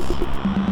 Thank you.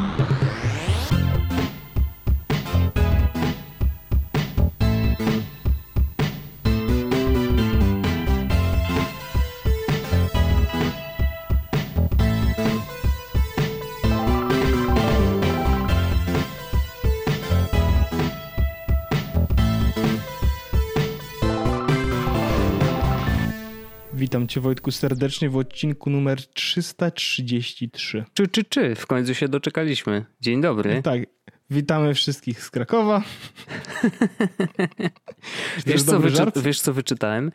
Witam Cię Wojtku serdecznie w odcinku numer 333. Czy, czy, czy, w końcu się doczekaliśmy. Dzień dobry. Tak, witamy wszystkich z Krakowa. wiesz, co wyczy, wiesz co wyczytałem? E,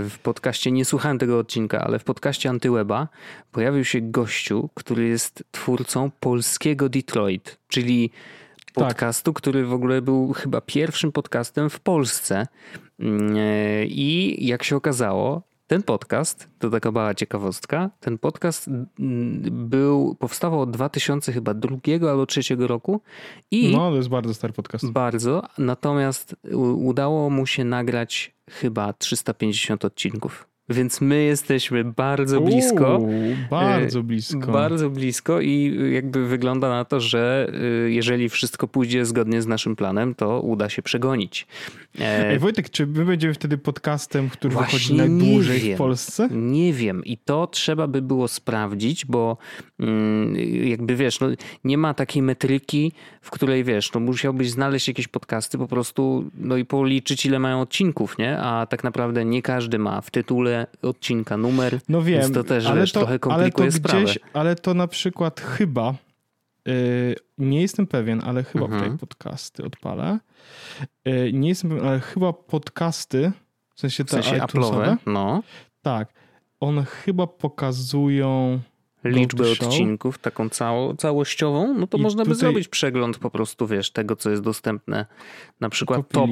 w podcaście, nie słuchałem tego odcinka, ale w podcaście Antyweba pojawił się gościu, który jest twórcą polskiego Detroit, czyli tak. podcastu, tak. który w ogóle był chyba pierwszym podcastem w Polsce. Mm, e, I jak się okazało, ten podcast, to taka mała ciekawostka, ten podcast był, powstawał od 2000 chyba drugiego albo trzeciego roku i... No, to jest bardzo stary podcast. Bardzo, natomiast udało mu się nagrać chyba 350 odcinków. Więc my jesteśmy bardzo blisko. Uuu, bardzo blisko. Bardzo blisko i jakby wygląda na to, że y, jeżeli wszystko pójdzie zgodnie z naszym planem, to uda się przegonić. E, Ej, Wojtek, czy my będziemy wtedy podcastem, który wychodzi najdłużej w Polsce? Nie wiem i to trzeba by było sprawdzić, bo mm, jakby wiesz, no, nie ma takiej metryki, w której wiesz, no musiałbyś znaleźć jakieś podcasty po prostu, no i policzyć ile mają odcinków, nie? A tak naprawdę nie każdy ma w tytule odcinka numer. No wiem, więc to też ale wiesz, to, trochę komplikuje ale to sprawę. Gdzieś, ale to na przykład chyba, yy, nie jestem pewien, ale chyba mhm. tutaj podcasty odpalę. Yy, nie jestem pewien, ale chyba podcasty, w sensie te w sensie iTunesowe, no. tak, one chyba pokazują liczbę odcinków, taką cało, całościową, no to I można by zrobić przegląd po prostu, wiesz, tego, co jest dostępne. Na przykład top,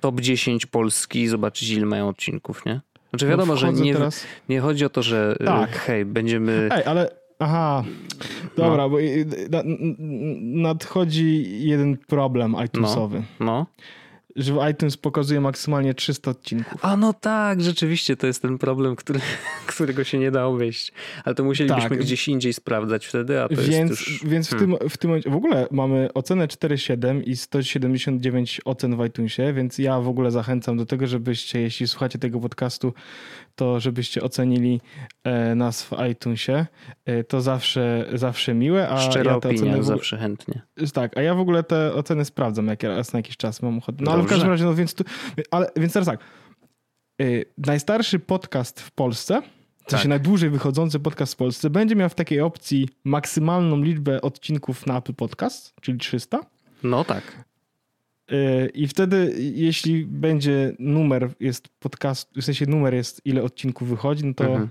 top 10 Polski, zobaczyć ile mają odcinków, nie? Znaczy wiadomo, no że nie, teraz... nie chodzi o to, że y, tak. hej, będziemy... Ej, ale aha, dobra, no. bo nadchodzi jeden problem iTunesowy. No, no że w iTunes pokazuje maksymalnie 300 odcinków. A no tak, rzeczywiście to jest ten problem, który, którego się nie da obejść. Ale to musielibyśmy tak. gdzieś indziej sprawdzać wtedy, a to więc, jest już... Więc w, hmm. tym, w tym momencie, w ogóle mamy ocenę 4,7 i 179 ocen w iTunesie, więc ja w ogóle zachęcam do tego, żebyście, jeśli słuchacie tego podcastu, to żebyście ocenili e, nas w iTunesie. E, to zawsze, zawsze miłe. A Szczera ja opinia, ogóle... zawsze chętnie. Tak, a ja w ogóle te oceny sprawdzam jak raz na jakiś czas mam ochotę. No ale w każdym razie, no więc tu, ale, więc teraz tak. E, najstarszy podcast w Polsce, w sensie tak. najdłużej wychodzący podcast w Polsce, będzie miał w takiej opcji maksymalną liczbę odcinków na Apple Podcast, czyli 300. No tak. Y, I wtedy, jeśli będzie numer, jest podcast, w sensie numer jest, ile odcinków wychodzi, no to mhm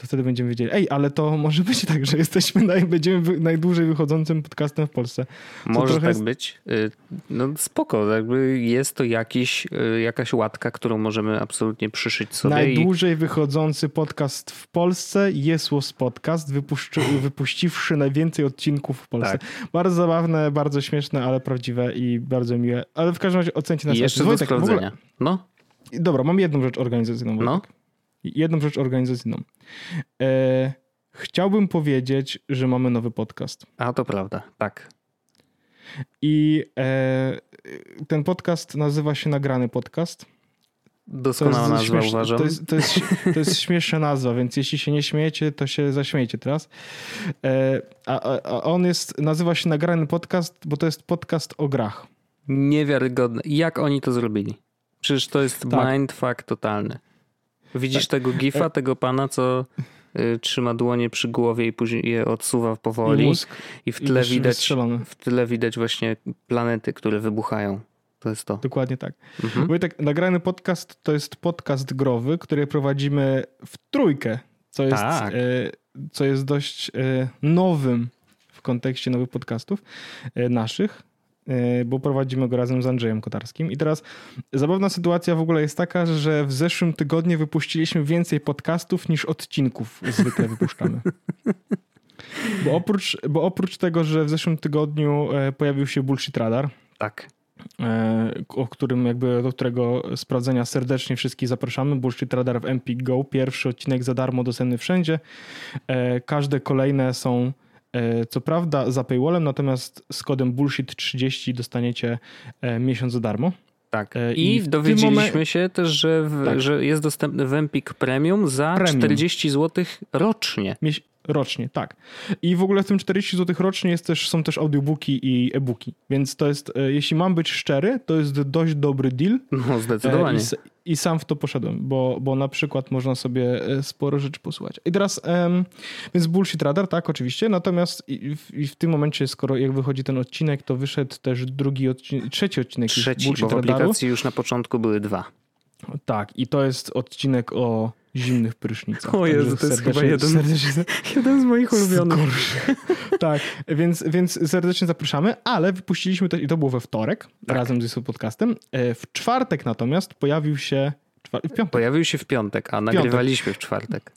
to wtedy będziemy wiedzieli, ej, ale to może być tak, że jesteśmy naj, będziemy najdłużej wychodzącym podcastem w Polsce. Co może tak jest... być. Y, no spoko, jakby jest to jakiś, y, jakaś łatka, którą możemy absolutnie przyszyć sobie. Najdłużej i... wychodzący podcast w Polsce jest Was Podcast, wypuszczy, wypuściwszy najwięcej odcinków w Polsce. Tak. Bardzo zabawne, bardzo śmieszne, ale prawdziwe i bardzo miłe. Ale w każdym razie ocencie nas. I jeszcze do sprawdzenia. Ogóle... No. Dobra, mam jedną rzecz organizacyjną. No jedną rzecz organizacyjną. E, chciałbym powiedzieć, że mamy nowy podcast. A to prawda, tak. I e, ten podcast nazywa się Nagrany Podcast. Doskonała nazwa, śmieszne, uważam. To jest, to, jest, to jest śmieszna nazwa, więc jeśli się nie śmiejecie, to się zaśmiejcie teraz. E, a, a on jest, nazywa się Nagrany Podcast, bo to jest podcast o grach. Niewiarygodne. Jak oni to zrobili? Przecież to jest tak. mindfuck totalny. Widzisz tak. tego gifa, e- tego pana, co y, trzyma dłonie przy głowie i później je odsuwa powoli. I, mózg, i w tle widać w tle widać właśnie planety, które wybuchają. To jest to. Dokładnie tak. Mhm. Wojtek, nagrany podcast to jest podcast growy, który prowadzimy w trójkę, co jest, tak. y, co jest dość y, nowym w kontekście nowych podcastów naszych. E, bo prowadzimy go razem z Andrzejem Kotarskim. I teraz zabawna sytuacja w ogóle jest taka, że w zeszłym tygodniu wypuściliśmy więcej podcastów niż odcinków zwykle wypuszczamy. Bo oprócz, bo oprócz tego, że w zeszłym tygodniu e, pojawił się Bullshit Radar. Tak. E, o którym jakby, do którego sprawdzenia serdecznie wszystkich zapraszamy. Bullshit Radar w MP Go. Pierwszy odcinek za darmo dostępny wszędzie. Każde kolejne są co prawda za paywallem, natomiast z kodem bullshit30 dostaniecie miesiąc za darmo. Tak. I, I dowiedzieliśmy się też, że, w, tak. że jest dostępny w Empik Premium za Premium. 40 zł rocznie. Rocznie, tak. I w ogóle w tym 40 zł rocznie jest też, są też audiobooki i e-booki, więc to jest, e, jeśli mam być szczery, to jest dość dobry deal. No, zdecydowanie. I, i sam w to poszedłem, bo, bo na przykład można sobie e, sporo rzeczy posłuchać. I teraz, um, więc Bullshit Radar, tak, oczywiście, natomiast i w, i w, tym momencie, skoro jak wychodzi ten odcinek, to wyszedł też drugi odcinek, trzeci odcinek Trzeci, Bullshit bo w Radaru. aplikacji już na początku były dwa. Tak, i to jest odcinek o zimnych prysznicach. O Jezu, to jest chyba jeden, serdecznie... jeden z moich ulubionych. tak, więc, więc serdecznie zapraszamy, ale wypuściliśmy to i to było we wtorek tak. razem z podcastem. E, w czwartek natomiast pojawił się... W piątek. Pojawił się w piątek, a nagrywaliśmy w czwartek.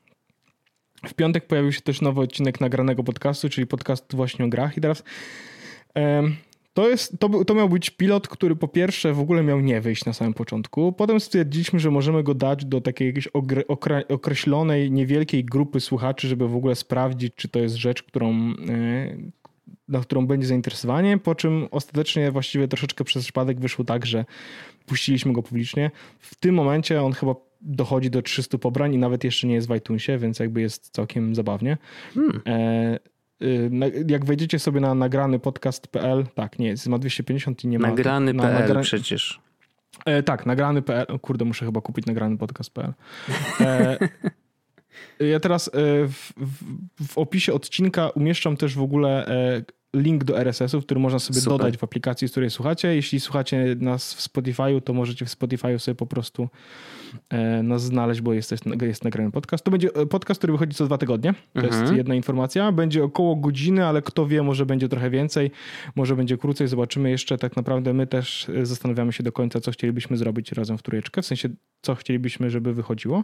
W piątek pojawił się też nowy odcinek nagranego podcastu, czyli podcast właśnie o grach i teraz... To, jest, to, to miał być pilot, który po pierwsze w ogóle miał nie wyjść na samym początku. Potem stwierdziliśmy, że możemy go dać do takiej jakiejś określonej, niewielkiej grupy słuchaczy, żeby w ogóle sprawdzić, czy to jest rzecz, którą, e, na którą będzie zainteresowanie. Po czym ostatecznie właściwie troszeczkę przez przypadek wyszło tak, że puściliśmy go publicznie. W tym momencie on chyba dochodzi do 300 pobrań i nawet jeszcze nie jest w iTunesie, więc jakby jest całkiem zabawnie. Hmm. Y, jak wejdziecie sobie na nagrany podcast.pl, tak, nie, jest, ma 250 i nie ma... Nagrany.pl na, nagra... przecież. E, tak, nagrany.pl, kurde, muszę chyba kupić nagrany podcast.pl. E, ja teraz e, w, w, w, opisie odcinka umieszczam też w ogóle e, link do RSS-u, który można sobie Super. dodać w aplikacji, z której słuchacie. Jeśli słuchacie nas w Spotify'u, to możecie w Spotify'u sobie po prostu e, nas znaleźć, bo jest, jest nagrany podcast. To będzie e, podcast, który wychodzi co dwa tygodnie. To mhm. jest jedna informacja. Będzie około godziny, ale kto wie, może będzie trochę więcej, może będzie krócej. Zobaczymy jeszcze. Tak naprawdę my też e, zastanawiamy się do końca, co chcielibyśmy zrobić razem w trójeczkę, w sensie co chcielibyśmy, żeby wychodziło.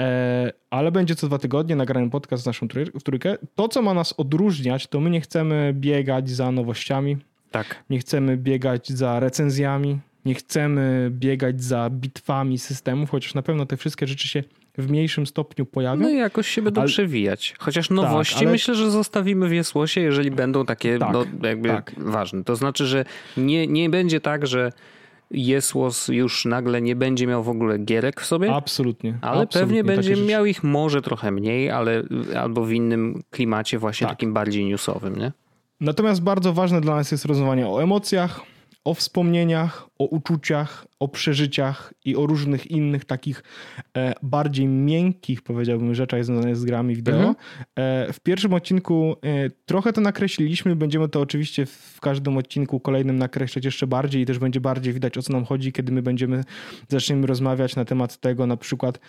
E, ale będzie co dwa tygodnie nagrany podcast z naszą trójkę. To, co ma nas odróżniać, to my nie chcemy biegać za nowościami. Tak. Nie chcemy biegać za recenzjami. Nie chcemy biegać za bitwami systemów, chociaż na pewno te wszystkie rzeczy się w mniejszym stopniu pojawią. No i jakoś się będą ale... przewijać. Chociaż nowości tak, ale... myślę, że zostawimy w Jesłosie, jeżeli będą takie tak, no, jakby tak. ważne. To znaczy, że nie, nie będzie tak, że Jesłos już nagle nie będzie miał w ogóle gierek w sobie. Absolutnie. Ale absolutnie, pewnie będzie miał ich może trochę mniej, ale albo w innym klimacie właśnie tak. takim bardziej newsowym, nie? Natomiast bardzo ważne dla nas jest rozmawianie o emocjach, o wspomnieniach, o uczuciach, o przeżyciach i o różnych innych takich e, bardziej miękkich, powiedziałbym, rzeczach związanych z grami wideo. Mhm. E, w pierwszym odcinku e, trochę to nakreśliliśmy, będziemy to oczywiście w każdym odcinku kolejnym nakreślać jeszcze bardziej i też będzie bardziej widać o co nam chodzi, kiedy my będziemy, zaczniemy rozmawiać na temat tego na przykład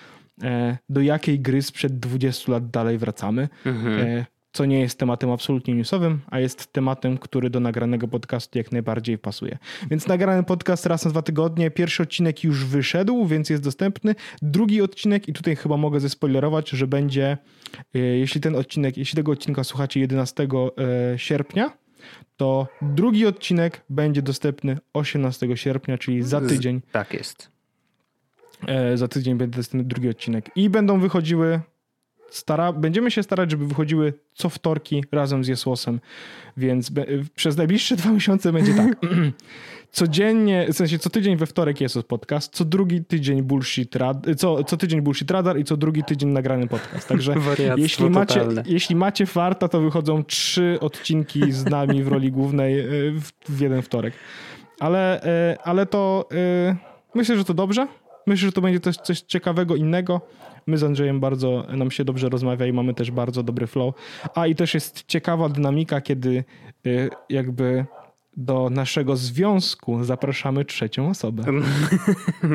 e, do jakiej gry sprzed 20 lat dalej wracamy. Mhm e, co nie jest tematem absolutnie newsowym, a jest tematem, który do nagranego podcastu jak najbardziej pasuje. Więc nagrany podcast raz na dwa tygodnie. Pierwszy odcinek już wyszedł, więc jest dostępny. Drugi odcinek, i tutaj chyba mogę zespoilerować, że będzie, e, jeśli ten odcinek, jeśli tego odcinka słuchacie 11 e, sierpnia, to drugi odcinek będzie dostępny 18 sierpnia, czyli za tydzień. Tak jest. E, za tydzień będzie dostępny drugi odcinek. I będą wychodziły stara, będziemy się starać, żeby wychodziły co wtorki razem z Jesłosem, więc be, przez najbliższe dwa miesiące będzie tak. Codziennie, w sensie co tydzień we wtorek jest podcast, co drugi tydzień bullshit rad, co, co tydzień bullshit radar i co drugi tydzień nagrany podcast. Także jeśli macie, jeśli macie farta, to wychodzą trzy odcinki z nami w roli głównej e, w, w jeden wtorek. Ale, e, ale to e, myślę, że to dobrze. Myślę, że to będzie coś, coś ciekawego, innego. My z Andrzejem bardzo nam się dobrze rozmawia i mamy też bardzo dobry flow. A i też jest ciekawa dynamika, kiedy y, jakby do naszego związku zapraszamy trzecią osobę.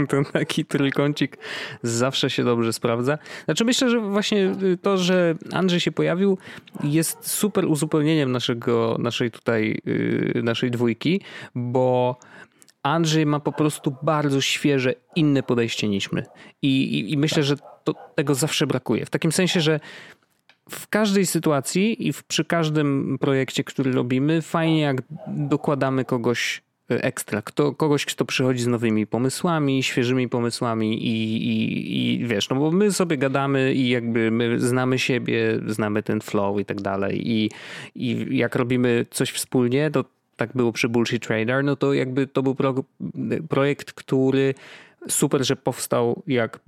To taki trójkącik zawsze się dobrze sprawdza. Znaczy myślę, że właśnie to, że Andrzej się pojawił jest super uzupełnieniem naszego, naszej tutaj, y, naszej dwójki, bo Andrzej ma po prostu bardzo świeże, inne podejście niż my. I, i, i myślę, tak. że to, tego zawsze brakuje. W takim sensie, że w każdej sytuacji i w, przy każdym projekcie, który robimy, fajnie jak dokładamy kogoś ekstra. Kto, kogoś, kto przychodzi z nowymi pomysłami, świeżymi pomysłami i, i, i wiesz, no bo my sobie gadamy i jakby my znamy siebie, znamy ten flow i tak dalej i, i jak robimy coś wspólnie, to tak było przy Bullshit Trader, no to jakby to był pro, projekt, który super, że powstał jak,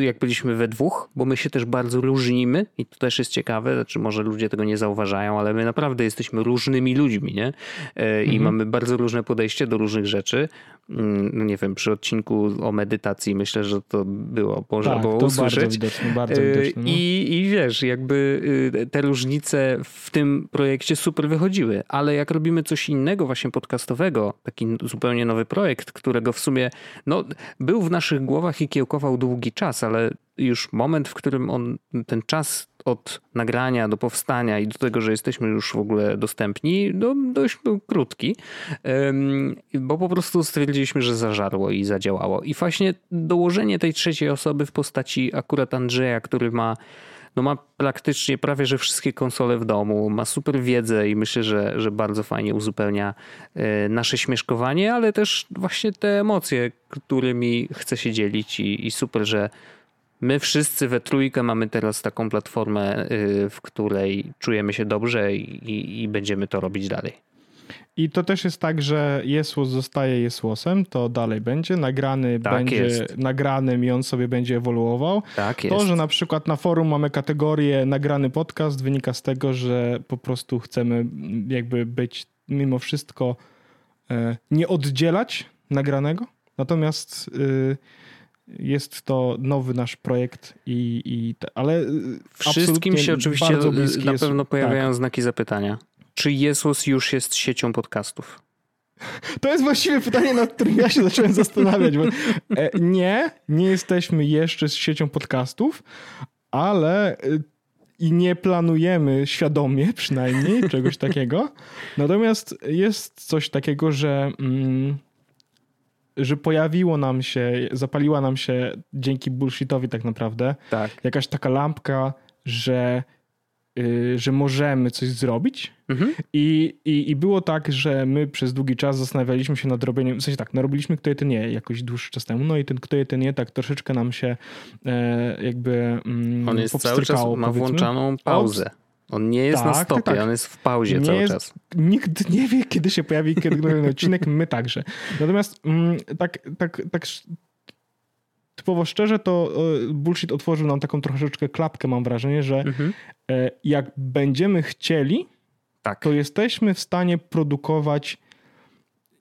jak byliśmy we dwóch, bo my się też bardzo różnimy i to też jest ciekawe, znaczy może ludzie tego nie zauważają, ale my naprawdę jesteśmy różnymi ludźmi, nie? E, I mhm. mamy bardzo różne podejście do różnych rzeczy. Mm, no nie wiem, przy odcinku o medytacji myślę, że to było, można tak, było to usłyszeć. Bardzo widoczne, bardzo e, widoczne, no. I, I wiesz, jakby y, te różnice w tym projekcie super wychodziły, ale jak robimy coś innego właśnie podcastowego, taki zupełnie nowy projekt, którego w sumie no, był w naszych głowach i kiełkował długi czas, ale już moment, w którym on, ten czas od nagrania do powstania i do tego, że jesteśmy już w ogóle dostępni, no, dość był krótki, bo po prostu stwierdziliśmy, że zażarło i zadziałało. I właśnie dołożenie tej trzeciej osoby w postaci akurat Andrzeja, który ma no ma praktycznie prawie, że wszystkie konsole w domu, ma super wiedzę i myślę, że, że bardzo fajnie uzupełnia e, nasze śmieszkowanie, ale też właśnie te emocje, którymi chce się dzielić i, i super, że My wszyscy we trójkę mamy teraz taką platformę, y, w której czujemy się dobrze i, i będziemy to robić dalej. I to też jest tak, że Jesłos zostaje Jesłosem, to dalej będzie. Nagrany tak będzie jest. nagranym i on sobie będzie ewoluował. Tak to, jest. że na przykład na forum mamy kategorię nagrany podcast, wynika z tego, że po prostu chcemy jakby być mimo wszystko e, nie oddzielać nagranego. Natomiast y, jest to nowy nasz projekt i, i te, ale y, wszystkim się oczywiście na jest, pewno pojawiają tak. znaki zapytania. Czy Jesus już jest siecią podcastów? To jest właściwie pytanie, nad którym ja się zacząłem zastanawiać. Bo, e, nie, nie jesteśmy jeszcze z siecią podcastów, ale y, i nie planujemy świadomie przynajmniej czegoś takiego. Natomiast jest coś takiego, że mm, że pojawiło nam się, zapaliła nam się dzięki bullshitowi tak naprawdę tak. jakaś taka lampka, że, że możemy coś zrobić. Mhm. I, i, I było tak, że my przez długi czas zastanawialiśmy się nad robieniem, w sensie tak, narobiliśmy Kto je ten nie jakoś dłuższy czas temu, no i ten Kto je ten nie tak troszeczkę nam się e, jakby mm, On jest cały czas, ma włączaną pauzę. On nie jest tak, na stopie, tak. on jest w pauzie nie cały jest, czas. Nikt nie wie, kiedy się pojawi kiedy kolejny odcinek, my także. Natomiast mm, tak, tak, tak typowo szczerze, to e, bullshit otworzył nam taką troszeczkę klapkę, mam wrażenie, że mhm. E, jak będziemy chcieli, tak. to jesteśmy w stanie produkować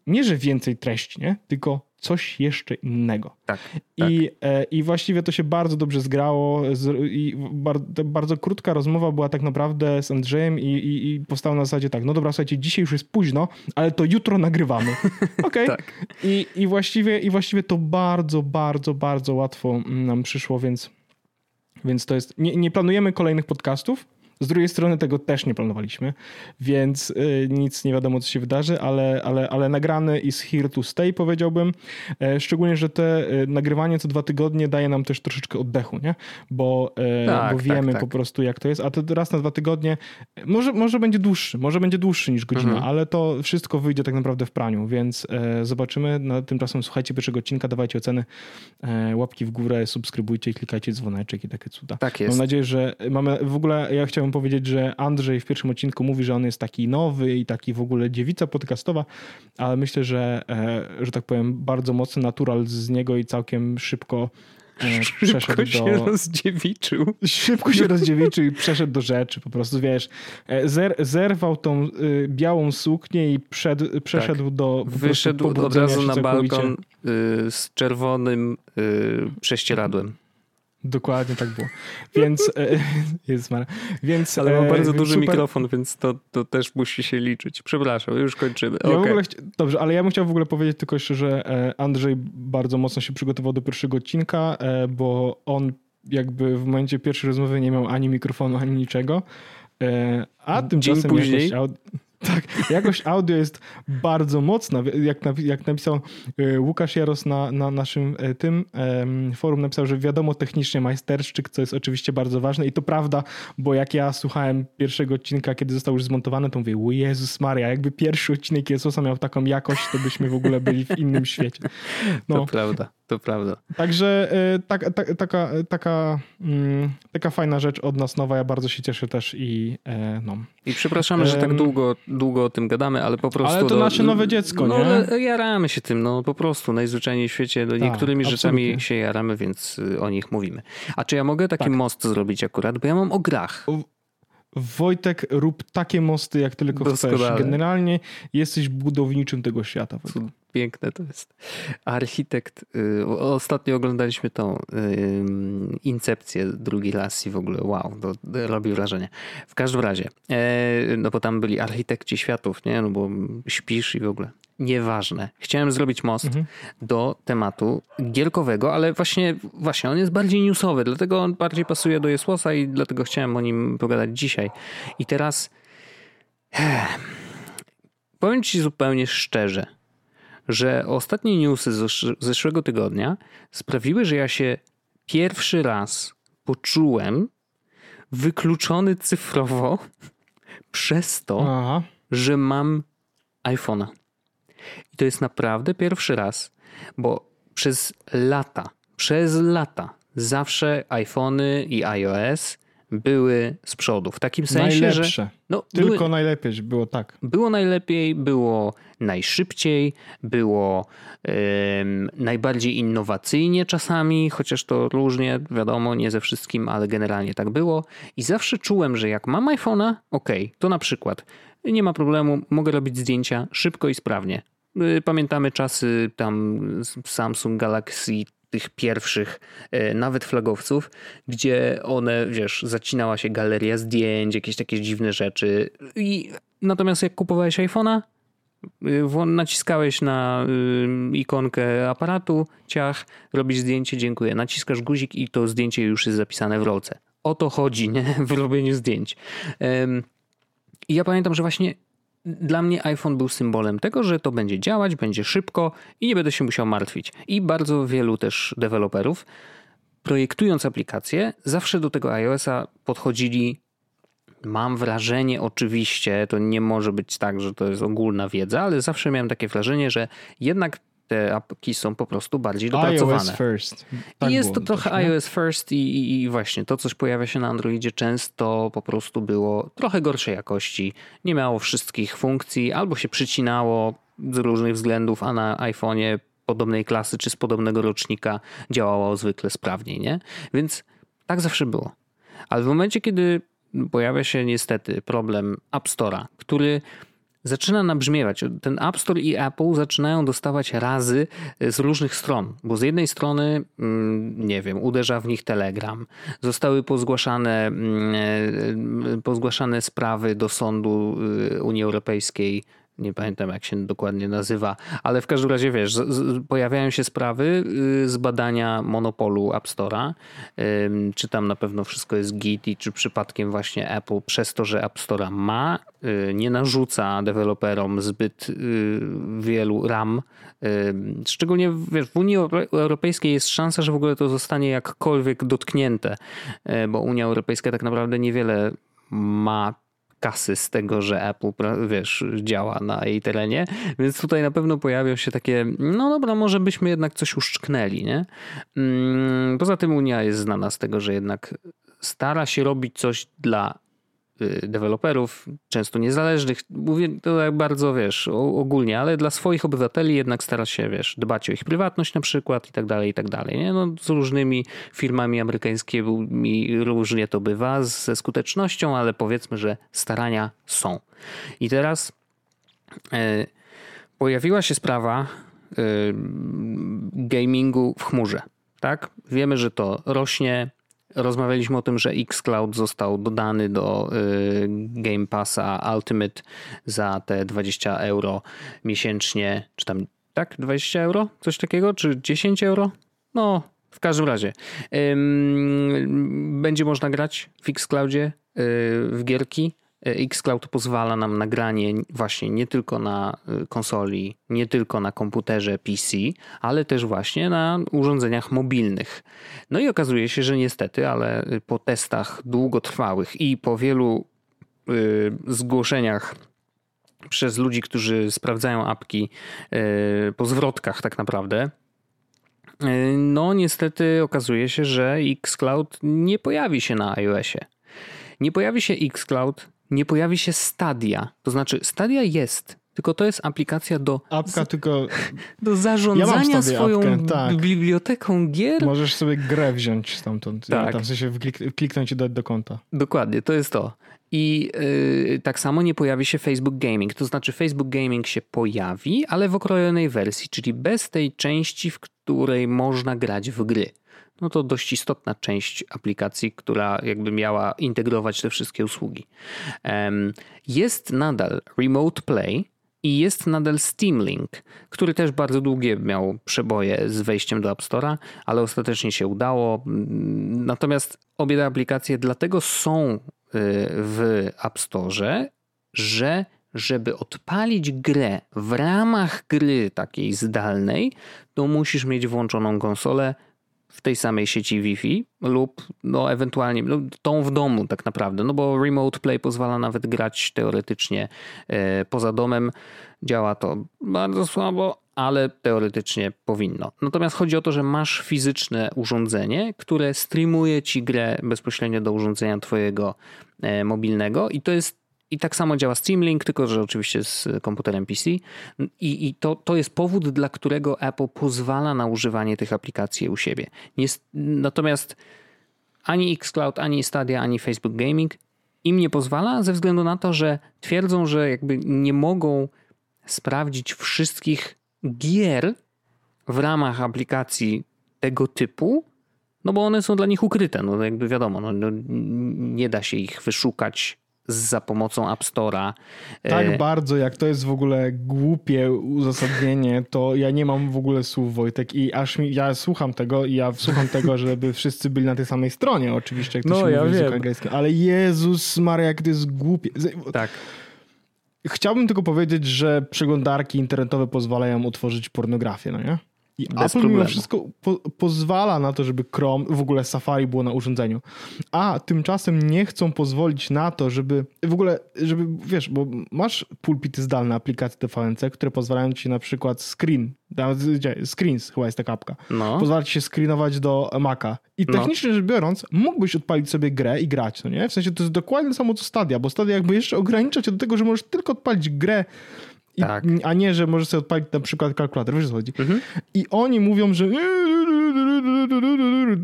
nie, że więcej treści, nie? tylko coś jeszcze innego. Tak, I, tak. E, I właściwie to się bardzo dobrze zgrało. I bardzo, bardzo krótka rozmowa była tak naprawdę z Andrzejem i, i, i powstała na zasadzie tak, no dobra, słuchajcie, dzisiaj już jest późno, ale to jutro nagrywamy. Okej. Tak. I, i, właściwie, I właściwie to bardzo, bardzo, bardzo łatwo nam przyszło, więc, więc to jest... Nie, nie planujemy kolejnych podcastów, z drugiej strony tego też nie planowaliśmy, więc y, nic nie wiadomo, co się wydarzy, ale, ale, ale nagrany is here to stay, powiedziałbym. E, szczególnie, że te y, nagrywanie co dwa tygodnie daje nam też troszeczkę oddechu, nie? Bo, e, tak, bo wiemy tak, tak. po prostu, jak to jest. A to raz na dwa tygodnie może, może będzie dłuższy, może będzie dłuższy niż godzina, mhm. ale to wszystko wyjdzie tak naprawdę w praniu, więc e, zobaczymy. No, tymczasem słuchajcie pierwszego odcinka, dawajcie oceny, łapki w górę, subskrybujcie klikajcie dzwoneczek i takie cuda. Tak jest. Mam nadzieję, że mamy w ogóle, ja chciałem powiedzieć, że Andrzej w pierwszym odcinku mówi, że on jest taki nowy i taki w ogóle dziewica podcastowa, ale myślę, że, e, że tak powiem, bardzo mocny natural z niego i całkiem szybko e, Szybko się do... rozdziewiczył. Szybko się rozdziewiczył i przeszedł do rzeczy. Po prostu, wiesz, e, zer, zerwał tą y, białą suknię i przed, przeszedł tak. do Wyszedł od razu na balkon y, z czerwonym y, prześcieradłem. Dokładnie tak było. Więc, e, jest więc Ale ma e, bardzo duży super... mikrofon, więc to, to też musi się liczyć. Przepraszam, już kończymy. Ja okay. chci... Dobrze, ale ja bym chciał w ogóle powiedzieć tylko jeszcze, że e, Andrzej bardzo mocno się przygotował do pierwszego odcinka, bo on jakby w momencie pierwszej rozmowy nie miał ani mikrofonu, ani niczego. A tymczasem Dzień później, Tak, jakość audio jest bardzo mocna. Jak, jak napisał e, Łukasz Jaros na, na naszym e, tym forum, napisał, że wiadomo technicznie majsterszczyk, co jest oczywiście bardzo ważne i to prawda, bo jak ja słuchałem pierwszego odcinka, kiedy został już zmontowany, to mówię, o Jezus Maria, jakby pierwszy odcinek Jezusa miał taką jakość, to byśmy w ogóle byli w innym świecie. No. To prawda to prawda. Także e, tak, tak, taka, taka, mm, taka fajna rzecz od nas nowa. Ja bardzo się cieszę też i e, no. I przepraszamy, że tak długo, długo o tym gadamy, ale po prostu... Ale to no, nasze nowe dziecko, no, nie? jaramy się tym, no po prostu najzwyczajniej w świecie. No, tak, niektórymi absolutnie. rzeczami się jaramy, więc y, o nich mówimy. A czy ja mogę taki tak. most zrobić akurat? Bo ja mam o grach. Wojtek, rób takie mosty, jak tylko Doskonale. chcesz. Generalnie jesteś budowniczym tego świata. Wojtek. Piękne to jest. Architekt. Y, ostatnio oglądaliśmy tą y, Incepcję drugi raz i w ogóle wow, to robi wrażenie. W każdym razie, e, no bo tam byli architekci światów, nie? No bo śpisz i w ogóle. Nieważne. Chciałem zrobić most mhm. do tematu gierkowego, ale właśnie, właśnie on jest bardziej newsowy, dlatego on bardziej pasuje do Jesłosa i dlatego chciałem o nim pogadać dzisiaj. I teraz powiem ci zupełnie szczerze, że ostatnie newsy z zeszłego tygodnia sprawiły, że ja się pierwszy raz poczułem wykluczony cyfrowo przez to, Aha. że mam iPhone'a. I to jest naprawdę pierwszy raz, bo przez lata, przez lata zawsze iPhony i iOS były z przodu. W takim sensie, Najlepsze. że. No, Tylko były, najlepiej było tak. Było najlepiej, było najszybciej, było najbardziej innowacyjnie czasami, chociaż to różnie, wiadomo, nie ze wszystkim, ale generalnie tak było. I zawsze czułem, że jak mam iPhone'a, ok, to na przykład nie ma problemu, mogę robić zdjęcia szybko i sprawnie. Y, pamiętamy czasy tam Samsung Galaxy tych pierwszych, e, nawet flagowców, gdzie one, wiesz, zacinała się galeria zdjęć, jakieś takie dziwne rzeczy. I natomiast jak kupowałeś iPhone'a, y, naciskałeś na y, ikonkę aparatu, ciach, robisz zdjęcie, dziękuję. Naciskasz guzik i to zdjęcie już jest zapisane w rolce. O to chodzi, nie? W robieniu zdjęć. I ja pamiętam, że właśnie dla mnie iPhone był symbolem tego, że to będzie działać, będzie szybko i nie będę się musiał martwić. I bardzo wielu też deweloperów, projektując aplikacje, zawsze do tego iOS-a podchodzili. Mam wrażenie, oczywiście, to nie może być tak, że to jest ogólna wiedza, ale zawsze miałem takie wrażenie, że jednak te apki są po prostu bardziej dopracowane. iOS first. Tak I jest to trochę też, iOS first i, i, i, właśnie to, coś pojawia się na Androidzie często po prostu było trochę gorszej jakości. Nie miało wszystkich funkcji, albo się przycinało z różnych względów, a na iPhone'ie podobnej klasy czy z podobnego rocznika działało zwykle sprawniej, nie? Więc tak zawsze było. Ale w momencie, kiedy pojawia się niestety problem App Store'a, który zaczyna nabrzmiewać. Ten App Store i Apple zaczynają dostawać razy e, z różnych stron, bo z jednej strony, mm, nie wiem, uderza w nich Telegram, zostały pozgłaszane, mm, e, pozgłaszane sprawy do sądu e, Unii Europejskiej nie pamiętam jak się dokładnie nazywa, ale w każdym razie wiesz, z, z, pojawiają się sprawy y, z badania monopolu App Store'a, czy tam na pewno wszystko jest git i czy przypadkiem właśnie Apple przez to, że App Store'a ma, y, nie narzuca deweloperom zbyt y, wielu ram. Szczególnie wiesz, w Unii Europejskiej jest szansa, że w ogóle to zostanie jakkolwiek dotknięte, bo Unia Europejska tak naprawdę niewiele ma kasy z tego, że Apple, wiesz, działa na jej terenie, więc tutaj na pewno pojawią się takie, no dobra, może byśmy jednak coś uszczknęli, nie? Mm, poza tym Unia jest znana z tego, że jednak stara się robić coś dla deweloperów, często niezależnych, mówię to tak bardzo, wiesz, ogólnie, ale dla swoich obywateli jednak stara się, wiesz, dbać o ich prywatność na przykład i tak dalej, i tak dalej. Nie? No, z różnymi firmami amerykańskimi różnie to bywa ze skutecznością, ale powiedzmy, że starania są. I teraz e, pojawiła się sprawa e, gamingu w chmurze. Tak? Wiemy, że to rośnie, Rozmawialiśmy o tym, że Xcloud został dodany do y, Game Passa Ultimate za te 20 euro miesięcznie, czy tam tak, 20 euro? Coś takiego? Czy 10 euro? No, w każdym razie. Będzie można grać w Xcloudzie y, w gierki Xcloud pozwala nam nagranie właśnie nie tylko na konsoli, nie tylko na komputerze PC, ale też właśnie na urządzeniach mobilnych. No i okazuje się, że niestety, ale po testach długotrwałych i po wielu zgłoszeniach przez ludzi, którzy sprawdzają apki po zwrotkach tak naprawdę, no niestety okazuje się, że Xcloud nie pojawi się na iOSie. Nie pojawi się Xcloud, nie pojawi się Stadia. To znaczy Stadia jest, tylko to jest aplikacja do apka tylko do zarządzania ja swoją tak. biblioteką gier. Możesz sobie grę wziąć stamtąd, tak. tam w sensie kliknąć i dać do konta. Dokładnie, to jest to. I yy, tak samo nie pojawi się Facebook Gaming. To znaczy, Facebook Gaming się pojawi, ale w okrojonej wersji, czyli bez tej części, w której można grać w gry. No to dość istotna część aplikacji, która jakby miała integrować te wszystkie usługi. Jest nadal Remote Play, i jest nadal Steam Link, który też bardzo długie miał przeboje z wejściem do App Store'a, ale ostatecznie się udało. Natomiast obie te aplikacje dlatego są w App Store, że żeby odpalić grę w ramach gry takiej zdalnej, to musisz mieć włączoną konsolę w tej samej sieci Wi-Fi lub no ewentualnie no, tą w domu tak naprawdę, no bo Remote Play pozwala nawet grać teoretycznie e, poza domem. Działa to bardzo słabo, ale teoretycznie powinno. Natomiast chodzi o to, że masz fizyczne urządzenie, które streamuje ci grę bezpośrednio do urządzenia twojego e, mobilnego i to jest i tak samo działa Steam Link, tylko że oczywiście z komputerem PC. I, i to, to jest powód, dla którego Apple pozwala na używanie tych aplikacji u siebie. Natomiast ani Xcloud, ani Stadia, ani Facebook Gaming im nie pozwala, ze względu na to, że twierdzą, że jakby nie mogą sprawdzić wszystkich gier w ramach aplikacji tego typu, no bo one są dla nich ukryte. No jakby wiadomo, no, no nie da się ich wyszukać za pomocą App Store'a. Tak e, bardzo, jak to jest w ogóle głupie uzasadnienie, to ja nie mam w ogóle słów, Wojtek, i aż mi, ja słucham tego i ja słucham tego, żeby wszyscy byli na tej samej stronie, oczywiście, jak to no, się ja mówi w języku ale Jezus Maria, jak to jest głupie. Tak. Chciałbym tylko powiedzieć, że przeglądarki internetowe pozwalają utworzyć pornografię, no nie? I Bez Apple problemu. mimo wszystko po, pozwala na to, żeby Chrome, w ogóle Safari było na urządzeniu. A tymczasem nie chcą pozwolić na to, żeby w ogóle, żeby, wiesz, bo masz pulpity zdalne, aplikacje TVNC, które pozwalają ci na przykład screen, screens chyba jest taka apka, no. pozwala ci się screenować do Maca. I no. technicznie no. rzecz biorąc, mógłbyś odpalić sobie grę i grać, no nie? W sensie to jest dokładnie samo co Stadia, bo Stadia jakby jeszcze ogranicza cię do tego, że możesz tylko odpalić grę i, tak. A nie, że możesz sobie odpalić na przykład kalkulator, wiesz co chodzi. Mhm. I oni mówią, że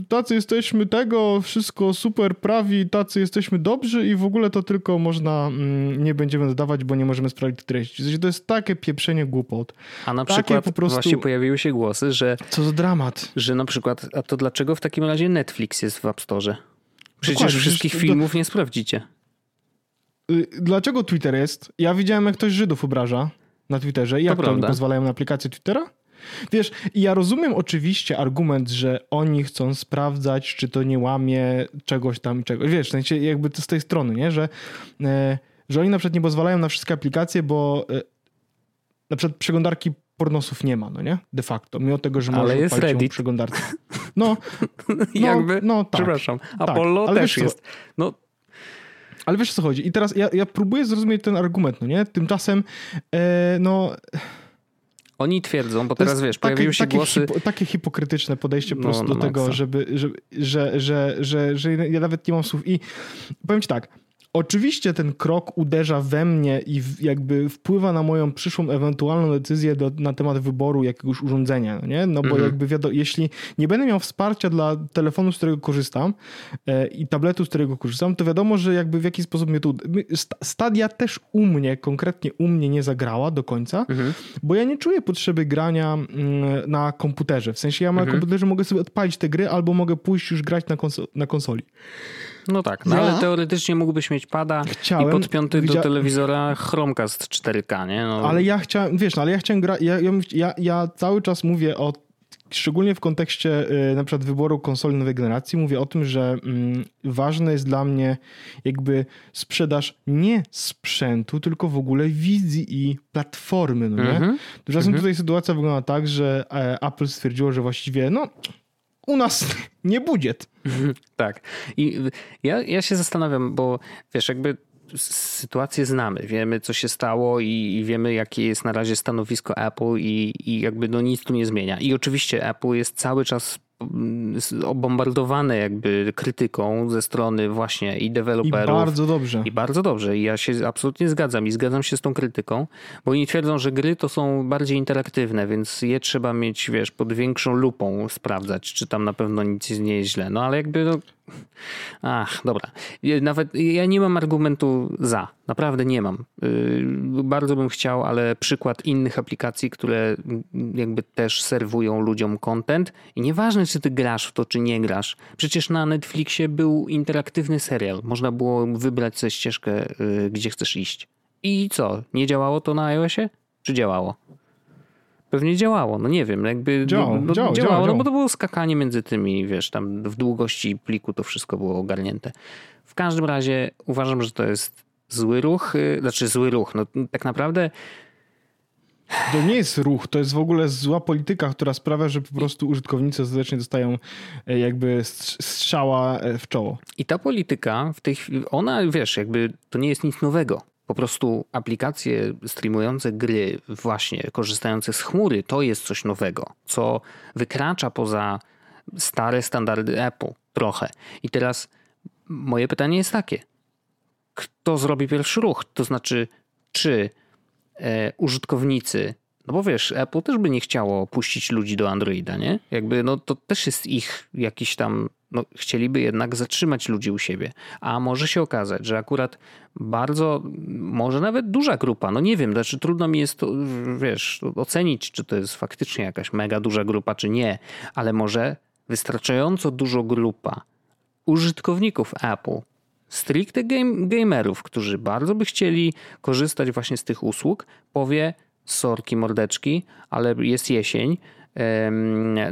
tacy jesteśmy tego, wszystko super prawi, tacy jesteśmy dobrzy i w ogóle to tylko można, mm, nie będziemy dodawać, bo nie możemy sprawdzić treści. To jest takie pieprzenie głupot. A na przykład po prostu... właśnie pojawiły się głosy, że... Co za dramat. Że na przykład, a to dlaczego w takim razie Netflix jest w App Store? Przecież Dokładnie, wszystkich filmów nie sprawdzicie. Y, dlaczego Twitter jest? Ja widziałem, jak ktoś Żydów obraża na Twitterze. I jak to, to oni pozwalają na aplikację Twittera? Wiesz, ja rozumiem oczywiście argument, że oni chcą sprawdzać, czy to nie łamie czegoś tam, czegoś. Wiesz, w sensie jakby to z tej strony, nie? Że, e, że oni na przykład nie pozwalają na wszystkie aplikacje, bo e, na przykład przeglądarki pornosów nie ma, no nie? De facto. Mimo tego, że może jest Reddit. przeglądarce. No, no, jakby, no tak. Przepraszam. Tak. Apollo tak, też jest. No, ale wiesz o co chodzi? I teraz ja, ja próbuję zrozumieć ten argument, no nie? Tymczasem, e, no... Oni twierdzą, bo teraz wiesz, takie, pojawiły się takie głosy... Hipo, takie hipokrytyczne podejście po no, prostu no, do tego, żeby, żeby, że, że, że, że ja nawet nie mam słów. I powiem ci tak, Oczywiście ten krok uderza we mnie i jakby wpływa na moją przyszłą ewentualną decyzję do, na temat wyboru jakiegoś urządzenia, no nie? No bo mhm. jakby wiadomo, jeśli nie będę miał wsparcia dla telefonu, z którego korzystam e, i tabletu, z którego korzystam, to wiadomo, że jakby w jakiś sposób mnie tu... Stadia też u mnie, konkretnie u mnie nie zagrała do końca, mhm. bo ja nie czuję potrzeby grania mm, na komputerze. W sensie ja na mhm. komputerze mogę sobie odpalić te gry albo mogę pójść już grać na, konso na konsoli. No tak, no ja ale teoretycznie mógłbyś mieć pada chciałem, i podpiąty widzia... do telewizora Chromecast 4K, nie? No. Ale ja chciałem, wiesz, no, ale ja chciałem grać, ja, ja, ja, cały czas mówię o szczególnie w kontekście y, na przykład wyboru konsoli nowej generacji, mówię o tym, że mm, ważne jest dla mnie jakby sprzedaż nie sprzętu, tylko w ogóle wizji i platformy, no nie? Mm -hmm. Tymczasem mm -hmm. tutaj sytuacja wygląda tak, że e, Apple stwierdziło, że właściwie no u nas nie budżet. tak. I ja, ja się zastanawiam, bo wiesz, jakby sytuację znamy, wiemy co się stało i, i, wiemy jakie jest na razie stanowisko Apple i, i jakby no nic tu nie zmienia. I oczywiście Apple jest cały czas obombardowane jakby krytyką ze strony właśnie i deweloperów. I bardzo dobrze. I bardzo dobrze. I ja się absolutnie zgadzam i zgadzam się z tą krytyką, bo oni twierdzą, że gry to są bardziej interaktywne, więc je trzeba mieć, wiesz, pod większą lupą sprawdzać, czy tam na pewno nic nie jest źle. No ale jakby no, Ach, dobra. Nawet ja nie mam argumentu za. Naprawdę nie mam. Y, bardzo bym chciał, ale przykład innych aplikacji, które jakby też serwują ludziom content i nieważne, czy ty grasz w to, czy nie grasz. Przecież na Netflixie był interaktywny serial. Można było wybrać sobie ścieżkę, y, gdzie chcesz iść. I co? Nie działało to na iOSie? Czy działało? Pewnie działało, no nie wiem, jakby działało, no, działało, działało, działało, no bo to było skakanie między tymi, wiesz, tam w długości pliku to wszystko było ogarnięte. W każdym razie uważam, że to jest zły ruch, y, znaczy zły ruch, no tak naprawdę to nie jest ruch, to jest w ogóle zła polityka, która sprawia, że po prostu użytkownicy ostatecznie dostają e, jakby strzała e, w czoło. I ta polityka w tej chwili, ona wiesz, jakby to nie jest nic nowego. Po prostu aplikacje streamujące gry, właśnie korzystające z chmury, to jest coś nowego, co wykracza poza stare standardy Apple trochę. I teraz moje pytanie jest takie: kto zrobi pierwszy ruch? To znaczy, czy e, użytkownicy, no bo wiesz, Apple też by nie chciało puścić ludzi do Androida, nie? Jakby, no to też jest ich jakiś tam no, chcieliby jednak zatrzymać ludzi u siebie. A może się okazać, że akurat bardzo, może nawet duża grupa, no nie wiem, znaczy trudno mi jest to, wiesz, ocenić, czy to jest faktycznie jakaś mega duża grupa, czy nie, ale może wystarczająco dużo grupa użytkowników Apple, stricte game, gamerów, którzy bardzo by chcieli korzystać właśnie z tych usług, powie sorki mordeczki, ale jest jesień,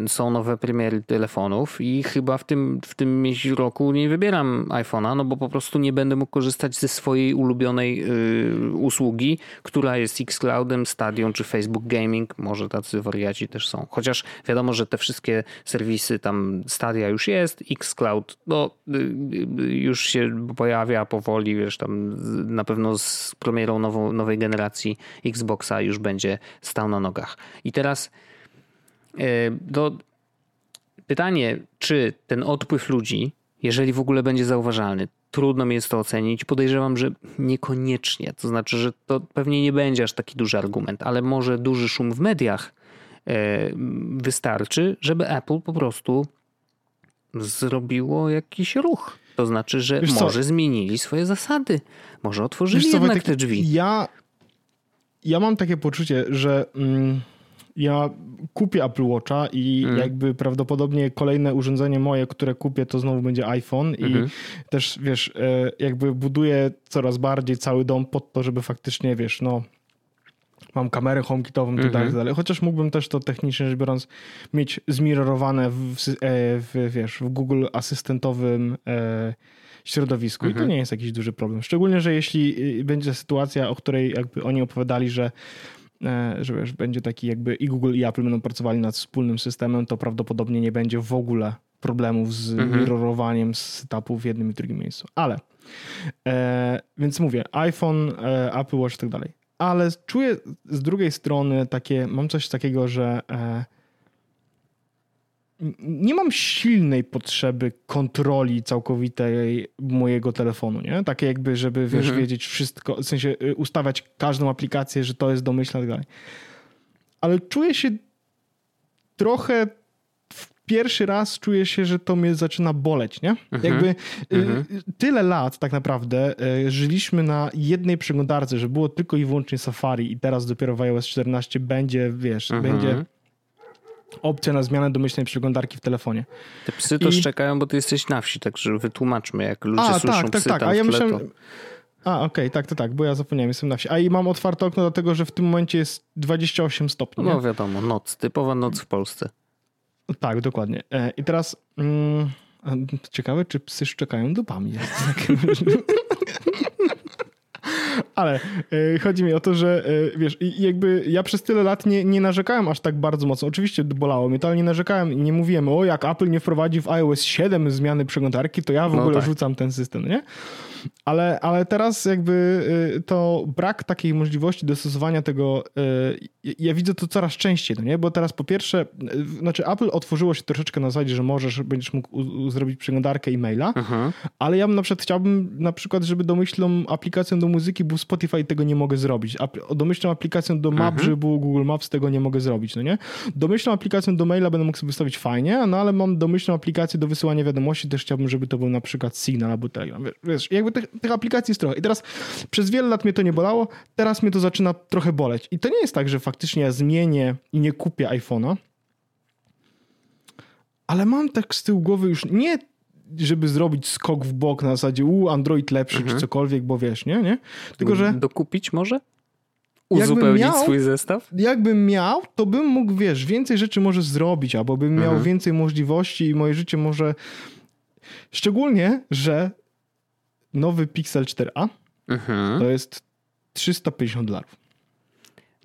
są nowe premiery telefonów i chyba w tym, w tym roku nie wybieram iPhone'a, no bo po prostu nie będę mógł korzystać ze swojej ulubionej y, usługi, która jest Xcloudem, Stadion czy Facebook Gaming. Może tacy wariaci też są. Chociaż wiadomo, że te wszystkie serwisy tam Stadia już jest, Xcloud no, y, y, już się pojawia powoli, wiesz, tam na pewno z premierą nowej generacji Xboxa już będzie stał na nogach. I teraz do pytanie, czy ten odpływ ludzi, jeżeli w ogóle będzie zauważalny, trudno mi jest to ocenić. Podejrzewam, że niekoniecznie. To znaczy, że to pewnie nie będzie aż taki duży argument, ale może duży szum w mediach e, wystarczy, żeby Apple po prostu zrobiło jakiś ruch. To znaczy, że Wiesz może co? zmienili swoje zasady. Może otworzyli Wiesz jednak co, te drzwi. Ja, ja mam takie poczucie, że... Mm ja kupię Apple Watcha i mm. jakby prawdopodobnie kolejne urządzenie moje, które kupię, to znowu będzie iPhone mm -hmm. i też wiesz, e, jakby buduję coraz bardziej cały dom pod to, żeby faktycznie, wiesz, no mam kamerę HomeKitową i tak mhm. dalej, chociaż mógłbym też to technicznie rzecz biorąc mieć zmirrorowane w, w, e, wiesz, w Google asystentowym e, środowisku i to mhm. nie jest jakiś duży problem. Szczególnie, że jeśli y, będzie sytuacja, o której jakby oni opowiadali, że że wiesz, będzie taki jakby i Google i Apple będą pracowali nad wspólnym systemem, to prawdopodobnie nie będzie w ogóle problemów z mhm. mirrorowaniem setupów w jednym i drugim miejscu. Ale, e, więc mówię, iPhone, e, Apple Watch i tak dalej. Ale czuję z drugiej strony takie, mam coś takiego, że e, nie mam silnej potrzeby kontroli całkowitej mojego telefonu, nie? Takie jakby, żeby wiesz, mhm. wiedzieć wszystko, w sensie y, ustawiać każdą aplikację, że to jest domyślne i tak dalej. Ale czuję się trochę pierwszy raz czuję się, że to mnie zaczyna boleć, nie? Mhm. Jakby y, mhm. tyle lat tak naprawdę y, żyliśmy na jednej przeglądarce, że było tylko i wyłącznie Safari i teraz dopiero w iOS 14 będzie, wiesz, mhm. będzie opcja na zmianę domyślnej przeglądarki w telefonie. Te psy to I... szczekają, bo ty jesteś na wsi, także wytłumaczmy, jak ludzie A, słyszą tak, tak, psy tak. tam A ja myślałem... To... A, okej, okay, tak, to tak, bo ja zapomniałem, jestem na wsi. A i mam otwarte okno dlatego, że w tym momencie jest 28 stopni. No nie? wiadomo, noc, typowa noc w Polsce. Tak, dokładnie. E, I teraz mm, ciekawe, czy psy szczekają dupami. Ale y, chodzi mi o to, że y, wiesz, jakby ja przez tyle lat nie, nie narzekałem aż tak bardzo mocno. Oczywiście bolało mnie to, ale nie narzekałem i nie mówiłem, o jak Apple nie wprowadzi w iOS 7 zmiany przeglądarki, to ja w no ogóle tak. rzucam ten system, nie? Ale, ale teraz jakby y, to brak takiej możliwości dostosowania tego, y, ja widzę to coraz częściej, no nie? Bo teraz po pierwsze, y, znaczy Apple otworzyło się troszeczkę na zasadzie, że możesz, będziesz mógł zrobić przeglądarkę e-maila, ale ja bym na przykład chciałbym na przykład, żeby domyślną aplikacją do muzyki był Spotify, tego nie mogę zrobić. Domyślną aplikacją do map, mhm. żeby był Google Maps, tego nie mogę zrobić, no nie? Domyślną aplikacją do maila będę mógł sobie wystawić fajnie, no ale mam domyślną aplikację do wysyłania wiadomości, też chciałbym, żeby to był na przykład Signal albo Telegram. Wiesz, jakby tych, tych aplikacji jest trochę. I teraz przez wiele lat mnie to nie bolało, teraz mnie to zaczyna trochę boleć. I to nie jest tak, że faktycznie ja zmienię i nie kupię iPhone'a, ale mam tak z tyłu głowy już nie żeby zrobić skok w bok na zasadzie u Android lepszy mhm. czy cokolwiek, bo wiesz, nie? nie? Tylko, że... Dokupić może? Uzupełnić miał, swój zestaw? Jakbym miał, to bym mógł, wiesz, więcej rzeczy może zrobić, albo bym miał mhm. więcej możliwości i moje życie może... Szczególnie, że nowy Pixel 4a mhm. to jest 350 dolarów.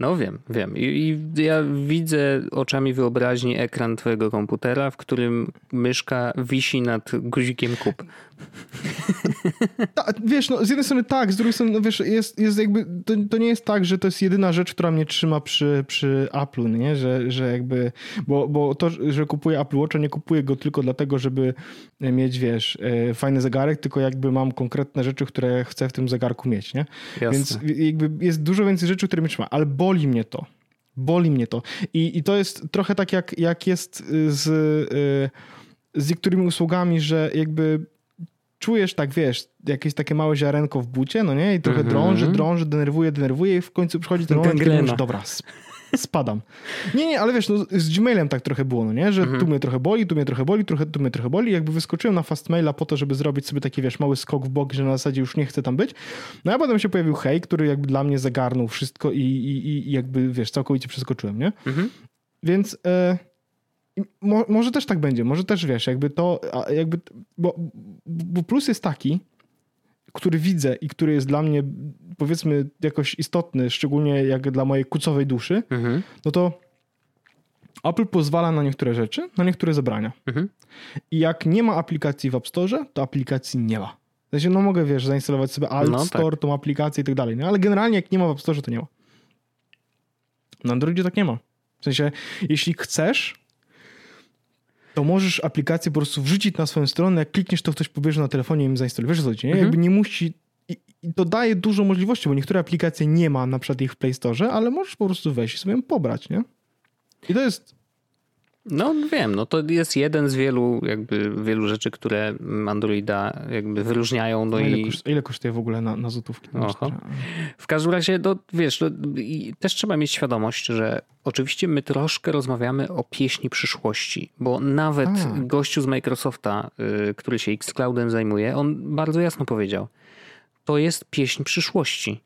No wiem, wiem. I, I, ja widzę oczami wyobraźni ekran twojego komputera, w którym myszka wisi nad guzikiem kup. Ta, wiesz, no z jednej strony tak, z drugiej strony, no wiesz, jest, jest jakby, to, to nie jest tak, że to jest jedyna rzecz, która mnie trzyma przy, przy Apple'u, nie? Że, że jakby, bo, bo to, że kupuję Apple Watcha, nie kupuję go tylko dlatego, żeby mieć, wiesz, e, fajny zegarek, tylko jakby mam konkretne rzeczy, które chcę w tym zegarku mieć, nie? Jasne. Więc jakby jest dużo więcej rzeczy, które mnie trzyma, ale boli mnie to. Boli mnie to. I, i to jest trochę tak, jak, jak jest z, e, z niektórymi usługami, że jakby czujesz tak, wiesz, jakieś takie małe ziarenko w bucie, no nie? I trochę -hmm. drąży, drąży, denerwuje, denerwuje i w końcu przychodzi ten moment, kiedy mówisz, dobra, spadam. Nie, nie, ale wiesz, no, z Gmailem tak trochę było, no nie? Że -hmm. tu mnie trochę boli, tu mnie trochę boli, trochę, tu mnie trochę boli. Jakby wyskoczyłem na Fastmaila po to, żeby zrobić sobie taki, wiesz, mały skok w bok, że na zasadzie już nie chcę tam być. No a potem się pojawił Hej, który jakby dla mnie zagarnął wszystko i, i, i jakby, wiesz, całkowicie przeskoczyłem, nie? -hmm. Więc... E Mo, może też tak będzie, może też wiesz, jakby to, jakby, bo, bo plus jest taki, który widzę i który jest dla mnie powiedzmy jakoś istotny, szczególnie jak dla mojej kucowej duszy, mhm. no to Apple pozwala na niektóre rzeczy, na niektóre zabrania. Mhm. I jak nie ma aplikacji w App Store, to aplikacji nie ma. W sensie, no mogę, wiesz, zainstalować sobie Alt no, Store, tak. tą aplikację i tak dalej, ale generalnie jak nie ma w App Store, to nie ma. Na Androidzie tak nie ma. W sensie, jeśli chcesz, to możesz aplikację po prostu wrzucić na swoją stronę, jak klikniesz, to ktoś pobierze na telefonie i im zainstaluje. Wiesz co chodzi, nie? Mhm. Jakby nie musi... I, I to daje dużo możliwości, bo niektóre aplikacje nie ma na przykład ich w Play Store, ale możesz po prostu wejść i sobie ją pobrać, nie? I to jest no wiem, no to jest jeden z wielu jakby wielu rzeczy, które Androida jakby wyróżniają. No, no ile, i... kosztuje, ile kosztuje w ogóle na, na złotówki? W każdym razie, no, wiesz, no, też trzeba mieć świadomość, że oczywiście my troszkę rozmawiamy o pieśni przyszłości, bo nawet A. gościu z Microsofta, y, który się Xcloudem zajmuje, on bardzo jasno powiedział, to jest pieśń przyszłości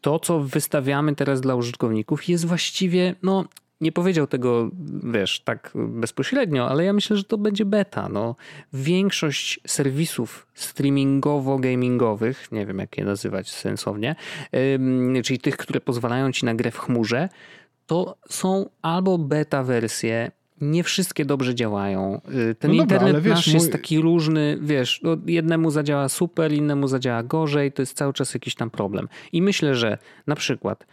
to, co wystawiamy teraz dla użytkowników, jest właściwie, no, nie powiedział tego, wiesz, tak bezpośrednio, ale ja myślę, że to będzie beta. No, większość serwisów streamingowo-gamingowych, nie wiem jak je nazywać sensownie, czyli tych, które pozwalają ci na grę w chmurze, to są albo beta wersje, nie wszystkie dobrze działają. Y, ten no dobra, internet wiesz, nasz mój... jest taki różny, wiesz, no jednemu zadziała super, innemu zadziała gorzej, to jest cały czas jakiś tam problem. I myślę, że na przykład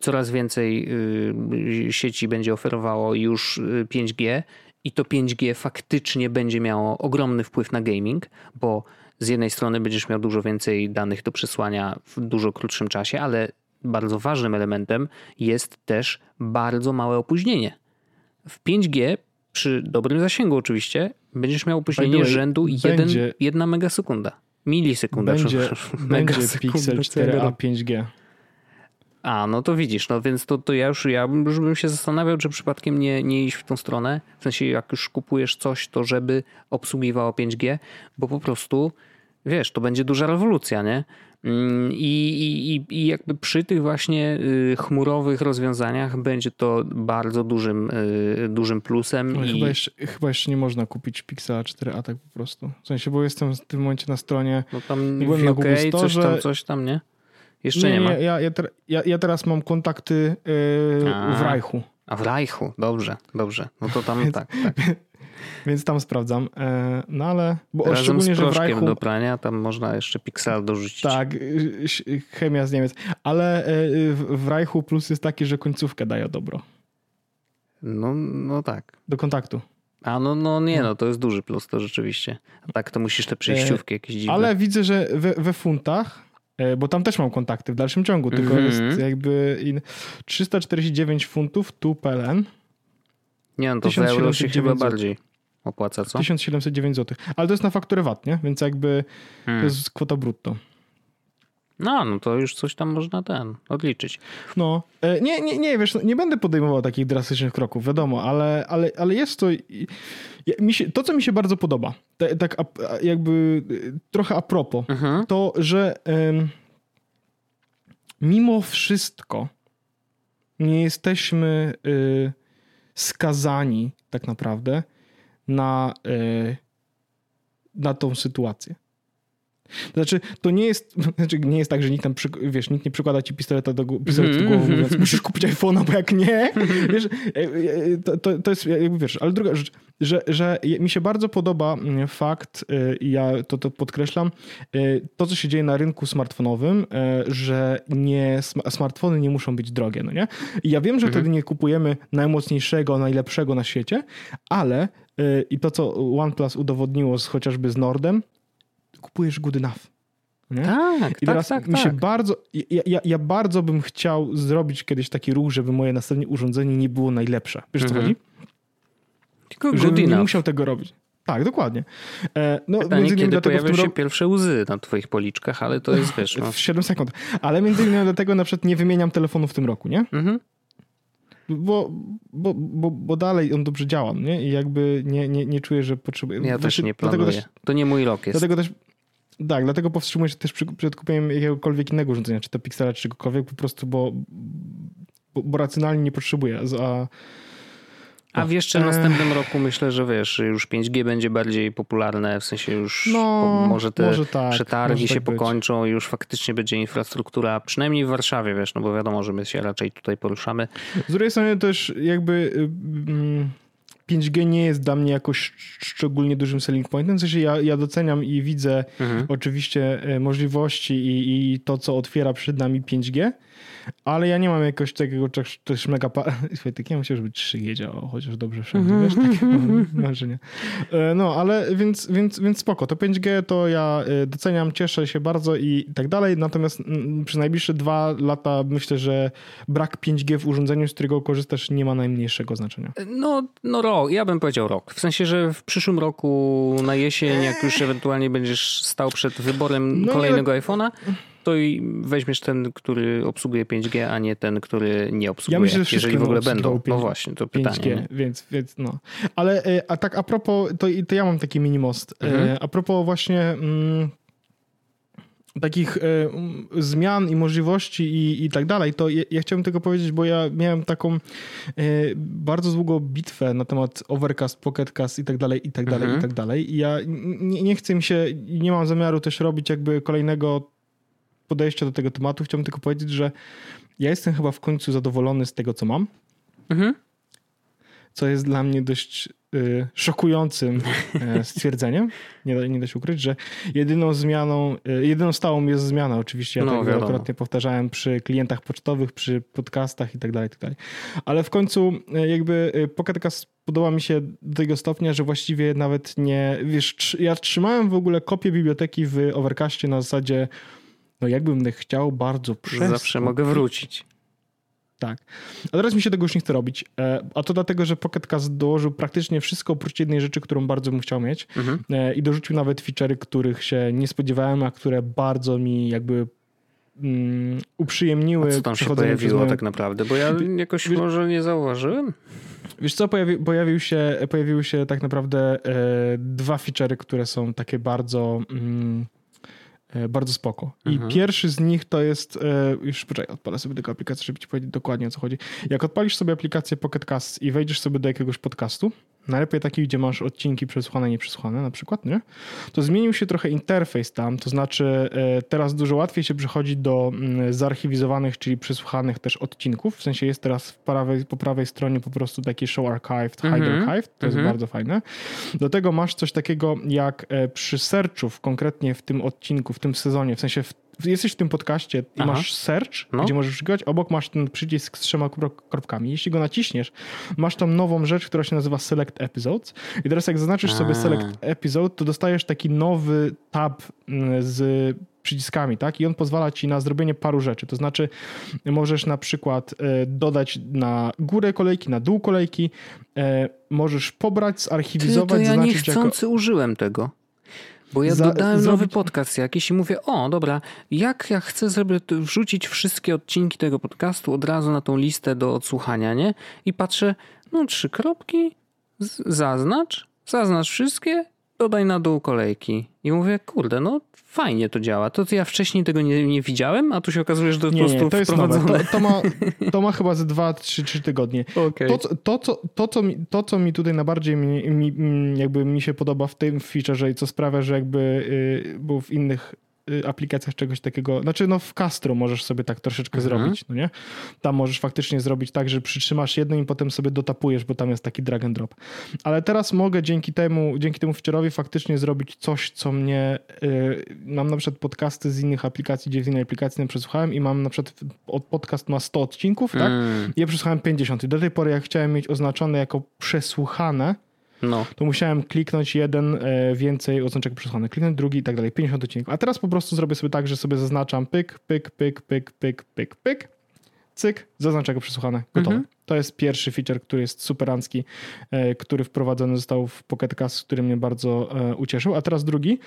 coraz więcej y, sieci będzie oferowało już 5G i to 5G faktycznie będzie miało ogromny wpływ na gaming, bo z jednej strony będziesz miał dużo więcej danych do przesłania w dużo krótszym czasie, ale bardzo ważnym elementem jest też bardzo małe opóźnienie w 5G przy dobrym zasięgu oczywiście będziesz miał opóźnienie rzędu 1, 1 megasekunda. Milisekunda. Będzie, będzie Pixel 4a 5G. A, no to widzisz, no więc to, to ja już ja już bym się zastanawiał, czy przypadkiem nie, nie iść w tą stronę. W sensie, jak już kupujesz coś, to żeby obsługiwało 5G, bo po prostu wiesz, to będzie duża rewolucja, nie? Mm, I, i, I jakby przy tych właśnie y, chmurowych rozwiązaniach będzie to bardzo dużym, y, dużym plusem. i... chyba, jeszcze, chyba jeszcze nie można kupić Pixela 4a tak po prostu. W sensie, bo jestem w tym momencie na stronie. No tam byłem na Google Store, coś tam, coś tam, nie? Jeszcze nie, nie ma. Ja, ja, ja, ja, teraz mam kontakty yy, w Reichu. A w Reichu, dobrze, dobrze. No to tam tak, tak. Więc tam sprawdzam. E, no ale. Bo Razem szczególnie, z że w Reichu, do prania tam można jeszcze piksel dorzucić. Tak, chemia z Niemiec. Ale e, w Reichu plus jest taki, że końcówkę daje dobro. No, no tak. Do kontaktu. A no, no nie, no to jest duży plus, to rzeczywiście. A tak to musisz te przejściówki jakieś dziwne. Ale widzę, że we, we funtach E, bo tam też mam kontakty w dalszym ciągu, tylko mm -hmm. jest jakby in... 349 funtów tu PLN. Nie, no to w euro się chyba bardziej opłaca, co? 1709 zł. Ale to jest na fakturę VAT, nie? Więc jakby hmm. to jest kwota brutto. No, no to już coś tam można ten odliczyć. No, e, nie, nie, nie, wiesz, nie będę podejmował takich drastycznych kroków, wiadomo, ale, ale, ale jest to, się, to co mi się bardzo podoba, tak jakby e, trochę a propos, mhm. to, że um, mimo wszystko nie jesteśmy y, skazani tak naprawdę na, y, na tą sytuację. Znaczy, to nie jest, znaczy nie jest tak, że nikt tam, wiesz, nikt nie przykłada ci pistoleta do, pistoletu do głowy, mówiąc, musisz kupić iPhone'a, bo jak nie, wiesz, e, e, to, to, to jest, jakby wiesz, ale druga rzecz, że, że mi się bardzo podoba mm, fakt, e, i ja to, to podkreślam, to, co się dzieje na rynku smartfonowym, że nie, smartfony nie muszą być drogie, no nie? I ja wiem, że mhm. wtedy nie kupujemy najmocniejszego, najlepszego na świecie, ale i to, co OnePlus udowodniło z, chociażby z Nordem, kupujesz good enough. Nie? Tak, I teraz tak, mi się tak. bardzo, ja, ja, ja, bardzo bym chciał zrobić kiedyś taki ruch, żeby moje następne urządzenie nie było najlepsze. Wiesz mhm. co chodzi? Tylko good Żebym nie musiał tego robić. Tak, dokładnie. E, no, Pytanie, między innymi kiedy pojawią się pierwsze łzy na twoich policzkach, ale to jest, wiesz... No. W 7 sekund. Ale między innymi dlatego na przykład nie wymieniam telefonu w tym roku, nie? Mhm. Bo, bo, bo, bo dalej on dobrze działa, nie? I jakby nie, nie, nie czuję, że potrzebuję... Ja też nie planuję. Też, to nie mój rok jest. Dlatego też tak, dlatego powstrzymuję się też przed kupieniem jakiegokolwiek innego urządzenia, czy to Pixela, czy czegokolwiek, po prostu, bo, bo, bo racjonalnie nie potrzebuję. A, a w jeszcze w następnym roku myślę, że wiesz, już 5G będzie bardziej popularne, w sensie już no, może te może tak, przetargi może się tak pokończą być. i już faktycznie będzie infrastruktura, przynajmniej w Warszawie, wiesz, no bo wiadomo, że my się raczej tutaj poruszamy. Z drugiej strony też jakby... Mm, 5G nie jest dla mnie jakoś szczególnie dużym selling pointem. W sensie ja, ja doceniam i widzę mhm. oczywiście e, możliwości i, i to, co otwiera przed nami 5G, ale ja nie mam jakoś takiego też mega... Słuchaj, tak ja myślę, żeby 3G działało, chociaż dobrze wszędzie, wiesz, takie marzenie. E, no, ale więc, więc, więc spoko. To 5G to ja e, doceniam, cieszę się bardzo i tak dalej, natomiast przez najbliższe dwa lata myślę, że brak 5G w urządzeniu, z którego korzystasz nie ma najmniejszego znaczenia. No, no rok, ja bym powiedział rok. W sensie, że w przyszłym roku na jesień, jak już ewentualnie będziesz stał przed wyborem no, kolejnego iPhone'a, to i weźmiesz ten, który obsługuje 5G, a nie ten, który nie obsługuje, ja myślę, że jeżeli w ogóle będą. 5, no właśnie, to 5G, pytanie. Więc, więc no. Ale e, a tak a propos, to, to ja mam taki mini most. E, mhm. A propos właśnie... Mm, takich e, zmian i możliwości i, i tak dalej, to ja, ja, chciałbym tylko powiedzieć, bo ja miałem taką bardzo długą bitwę na temat Overcast, Pocketcast i tak dalej, i tak dalej, mhm. i tak dalej. I ja nie, nie chcę mi się, nie mam zamiaru też robić jakby kolejnego podejścia do tego tematu. Chciałbym tylko powiedzieć, że ja jestem chyba w końcu zadowolony z tego, co mam. Mhm. Co jest dla mnie dość y, szokującym y, stwierdzeniem. Nie da, nie da się ukryć, że jedyną zmianą, y, jedyną stałą jest zmiana. Oczywiście ja no, tak wielokrotnie powtarzałem przy klientach pocztowych, przy podcastach i tak dalej, tak dalej. Ale w końcu y, jakby Pocketcast podoba mi się do tego stopnia, że właściwie nawet nie, wiesz, ja trzymałem w ogóle kopię biblioteki w Overcastie na zasadzie no jakbym chciał bardzo przez. Zawsze mogę wrócić. Tak. A teraz mi się tego już nie chce robić. E, a to dlatego, że Pocket Cast dołożył praktycznie wszystko oprócz jednej rzeczy, którą bardzo bym chciał mieć. Mhm. E, I dorzucił nawet feature'y, których się nie spodziewałem, a które bardzo mi jakby um, uprzyjemniły. A co tam się pojawiło moją... tak naprawdę? Bo ja jakoś Wiesz, może nie zauważyłem. Wiesz co, pojawi, pojawił się, pojawiły się tak naprawdę e, dwa feature'y, które są takie bardzo... Mm, bardzo spoko. I mhm. pierwszy z nich to jest, e, już poczekaj, odpalę sobie tylko aplikację, żeby ci powiedzieć dokładnie o co chodzi. Jak odpalisz sobie aplikację Pocket Cast i wejdziesz sobie do jakiegoś podcastu, najlepiej taki, gdzie masz odcinki przesłuchane, nieprzesłuchane na przykład, nie? to zmienił się trochę interfejs tam, to znaczy e, teraz dużo łatwiej się przechodzi do mm, zarchiwizowanych, czyli przesłuchanych też odcinków, w sensie jest teraz prawej, po prawej stronie po prostu taki show archived, hide mm -hmm. archived, to mm -hmm. jest mhm. bardzo fajne. Do tego masz coś takiego jak przy searchów, konkretnie w tym odcinku, w tym sezonie, w sensie w, jesteś w tym podcaście i Aha. masz search, no. gdzie możesz szukać, obok masz ten przycisk z trzema kropkami. Jeśli go naciśniesz, masz tam nową rzecz, która się nazywa Select Episodes i teraz jak zaznaczysz A. sobie Select Episode, to dostajesz taki nowy tab mm, z przyciskami, tak? I on pozwala ci na zrobienie paru rzeczy. To znaczy, możesz na przykład e, dodać na górę kolejki, na dół kolejki, e, możesz pobrać, zarchiwizować, Ty, to ja niechcący jako... użyłem tego. Bo ja Za, dodałem zrobić... nowy podcast jakiś i mówię, o dobra, jak ja chcę sobie wrzucić wszystkie odcinki tego podcastu od razu na tą listę do odsłuchania, nie? I patrzę, no trzy kropki, zaznacz, zaznacz wszystkie, dodaj na dół kolejki. I mówię, kurde, no fajnie to działa. To ja wcześniej tego nie, nie widziałem, a tu się okazuje, że to nie, po prostu nie, to jest nowe. To, to, ma, to ma chyba ze dwa, trzy, trzy tygodnie. Okay. To, to, to, to, co mi, to, co mi tutaj najbardziej mi, mi, jakby mi się podoba w tym featureze i co sprawia, że jakby, yy, bo w innych Y, aplikacjach czegoś takiego, znaczy no w Castro możesz sobie tak troszeczkę mhm. zrobić, no nie? Tam możesz faktycznie zrobić tak, że przytrzymasz jednym i potem sobie dotapujesz, bo tam jest taki drag and drop. Ale teraz mogę dzięki temu, dzięki temu feature'owi faktycznie zrobić coś, co mnie, yy, mam na przykład podcasty z innych aplikacji, gdzie z innej aplikacji nie przesłuchałem i mam na przykład, podcast ma 100 odcinków, tak? Mm. Ja przesłuchałem 50 i do tej pory jak chciałem mieć oznaczone jako przesłuchane, no. to musiałem kliknąć jeden e, więcej oznaczek przesłany, kliknąć drugi i tak dalej, 50 odcinków. A teraz po prostu zrobię sobie tak, że sobie zaznaczam pyk, pyk, pyk, pyk, pyk, pyk, pyk, cyk, zaznaczę go przesłuchane, gotowe. Mhm. To jest pierwszy feature, który jest superancki, e, który wprowadzony został w Pocket Cast, który mnie bardzo e, ucieszył. A teraz drugi,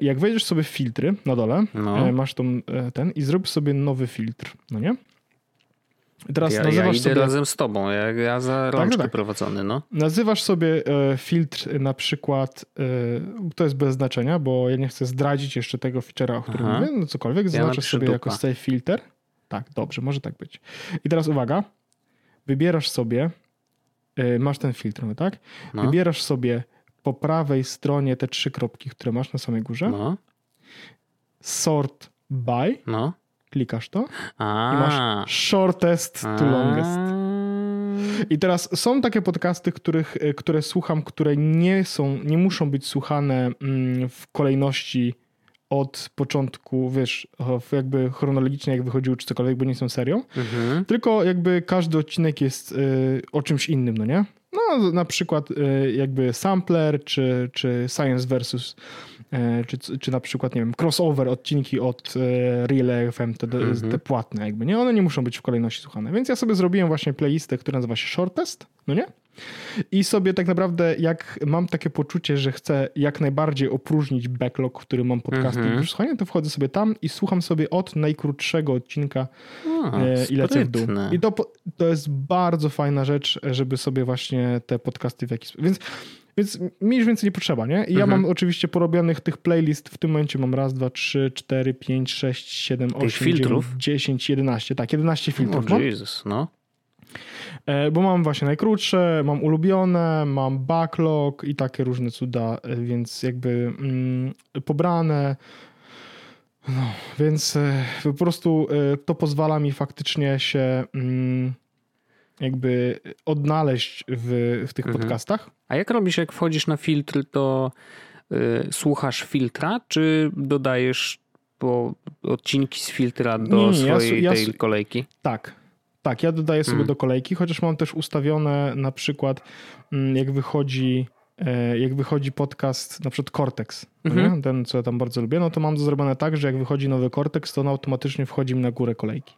jak wejdziesz sobie w filtry na dole, no. masz tą, ten i zrób sobie nowy filtr, no nie? Teraz ja, nazywasz ja idę sobie... razem z tobą, ja, ja za rączkę tak, tak. prowadzony. No. Nazywasz sobie e, filtr na przykład, e, to jest bez znaczenia, bo ja nie chcę zdradzić jeszcze tego feature'a, o którym Aha. mówię, no cokolwiek, zaznaczę sobie dupa. jako save filter. Tak, dobrze, może tak być. I teraz uwaga, wybierasz sobie, e, masz ten filtr, no tak? No. Wybierasz sobie po prawej stronie te trzy kropki, które masz na samej górze. No. Sort by. No klikasz to A. i masz shortest to longest. I teraz są takie podcasty, których, e, które słucham, które nie są, nie muszą być słuchane mm, w kolejności od początku, wiesz, jakby chronologicznie, jak wychodziły czy cokolwiek, bo nie są serią, mhm. tylko jakby każdy odcinek jest y, o czymś innym, no nie? No, na przykład y, jakby sampler, czy, czy science versus E, czy, czy na przykład, nie wiem, crossover odcinki od e, Real FM, te, mm-hmm. te płatne jakby, nie? One nie muszą być w kolejności słuchane. Więc ja sobie zrobiłem właśnie playlistę, która nazywa się Shortest, no nie? I sobie tak naprawdę, jak mam takie poczucie, że chcę jak najbardziej opróżnić backlog, który mam podcasty mm-hmm. do słuchania, to wchodzę sobie tam i słucham sobie od najkrótszego odcinka o, e, i lecę w dół. I to, to jest bardzo fajna rzecz, żeby sobie właśnie te podcasty w jakiś sposób... Więc więc mi już więcej nie potrzeba, nie? I ja mhm. mam oczywiście porobionych tych playlist, w tym momencie mam raz, dwa, trzy, cztery, pięć, sześć, siedem, osiem, filtrów? dziewięć, dziesięć, jedenaście. Tak, jedenaście filtrów. O Jezus, no. E, bo mam właśnie najkrótsze, mam ulubione, mam backlog i takie różne cuda, e, więc jakby mm, pobrane. No, więc e, po prostu to pozwala mi faktycznie się mm, jakby odnaleźć w, w tych mhm. podcastach. A jak robisz, jak wchodzisz na filtr, to y, słuchasz filtra, czy dodajesz po odcinki z filtra do nie, swojej ja, tej kolejki? Tak. Tak, ja dodaję sobie hmm. do kolejki, chociaż mam też ustawione na przykład mm, jak wychodzi e, jak wychodzi podcast, na przykład Cortex, mhm. ten co ja tam bardzo lubię, no to mam to zrobione tak, że jak wychodzi nowy Cortex, to on automatycznie wchodzi mi na górę kolejki.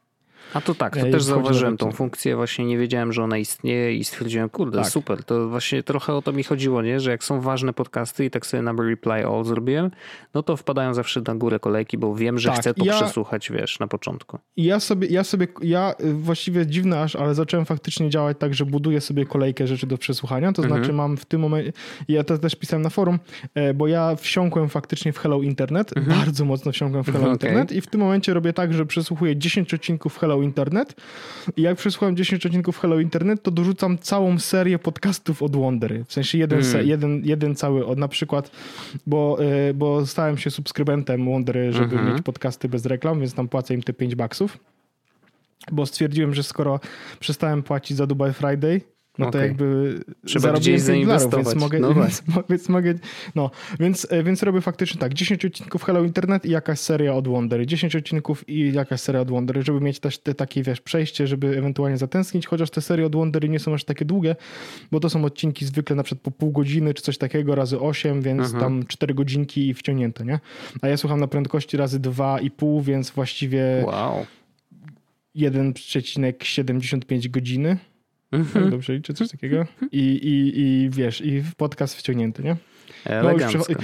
A to tak, to też zauważyłem tą funkcję, właśnie nie wiedziałem, że ona istnieje i stwierdziłem, kurde, tak. super, to właśnie trochę o to mi chodziło, nie? że jak są ważne podcasty i tak sobie number reply all zrobiłem, no to wpadają zawsze na górę kolejki, bo wiem, że tak, chcę to ja, przesłuchać, wiesz, na początku. Ja sobie, ja sobie, ja y, właściwie dziwne aż, ale zacząłem faktycznie działać tak, że buduję sobie kolejkę rzeczy do przesłuchania, to mhm. znaczy mam w tym momencie, ja to też pisałem na forum, e, bo ja wsiąkłem faktycznie w Hello Internet, mhm. bardzo mocno wsiąkłem w Hello okay. Internet i w tym momencie robię tak, że przesłuchuję 10 odcinków Hello Internet i jak przesłuchałem 10 odcinków Hello Internet, to dorzucam całą serię podcastów od Wondery. W sensie jeden, mm. se, jeden, jeden cały, od, na przykład, bo, y, bo stałem się subskrybentem Wondery, żeby mm -hmm. mieć podcasty bez reklam, więc tam płacę im te 5 baksów. Bo stwierdziłem, że skoro przestałem płacić za Dubai Friday, no okay. to jakby Trzeba zarobiłem 5 dolarów, więc mogę, no więc, więc, mogę, no, więc, więc robię faktycznie tak, 10 odcinków Hello Internet i jakaś seria od Wondery, 10 odcinków i jakaś seria od Wondery, żeby mieć też te takie, wiesz, przejście, żeby ewentualnie zatęsknić, chociaż te serie od Wondery nie są aż takie długie, bo to są odcinki zwykle na przykład po pół godziny czy coś takiego, razy 8, więc mhm. tam 4 godzinki i wciągnięte, nie? A ja słucham na prędkości razy 2,5, więc właściwie wow. 1,75 godziny Mhm. Dobrze liczę, coś takiego. I, i, I wiesz, i podcast wciągnięty, nie? No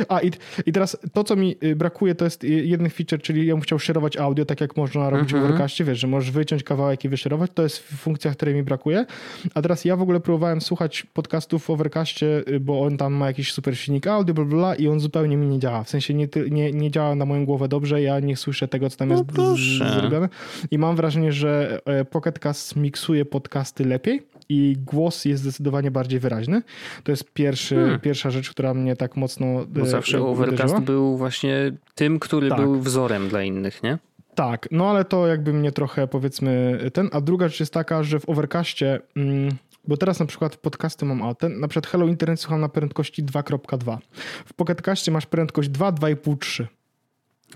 A i, i teraz to, co mi y, brakuje, to jest jeden feature, czyli ja bym chciał szerować audio, tak jak można robić w mhm. Overcastie, wiesz, że możesz wyciąć kawałek i wyszerować. To jest funkcja, której mi brakuje. A teraz ja w ogóle próbowałem słuchać podcastów w Overcastie, y, bo on tam ma jakiś super silnik audio, bla, bla, bla i on zupełnie mi nie działa. W sensie nie, nie, nie działa na moją głowę dobrze, ja nie słyszę tego, co tam no jest zrobione. I mam wrażenie, że e, Pocket Cast miksuje podcasty lepiej i głos jest zdecydowanie bardziej wyraźny. To jest pierwszy, hmm. pierwsza rzecz, która mnie tak mocno Bo e, zawsze Overcast był właśnie tym, który tak. był wzorem dla innych, nie? Tak, no ale to jakby mnie trochę powiedzmy ten, a druga rzecz jest taka, że w Overcastie mm, bo teraz na przykład podcasty mam, a ten, na przykład Hello Internet słucham na prędkości 2.2. W Pocketcaście masz prędkość 2, 2,5, 3.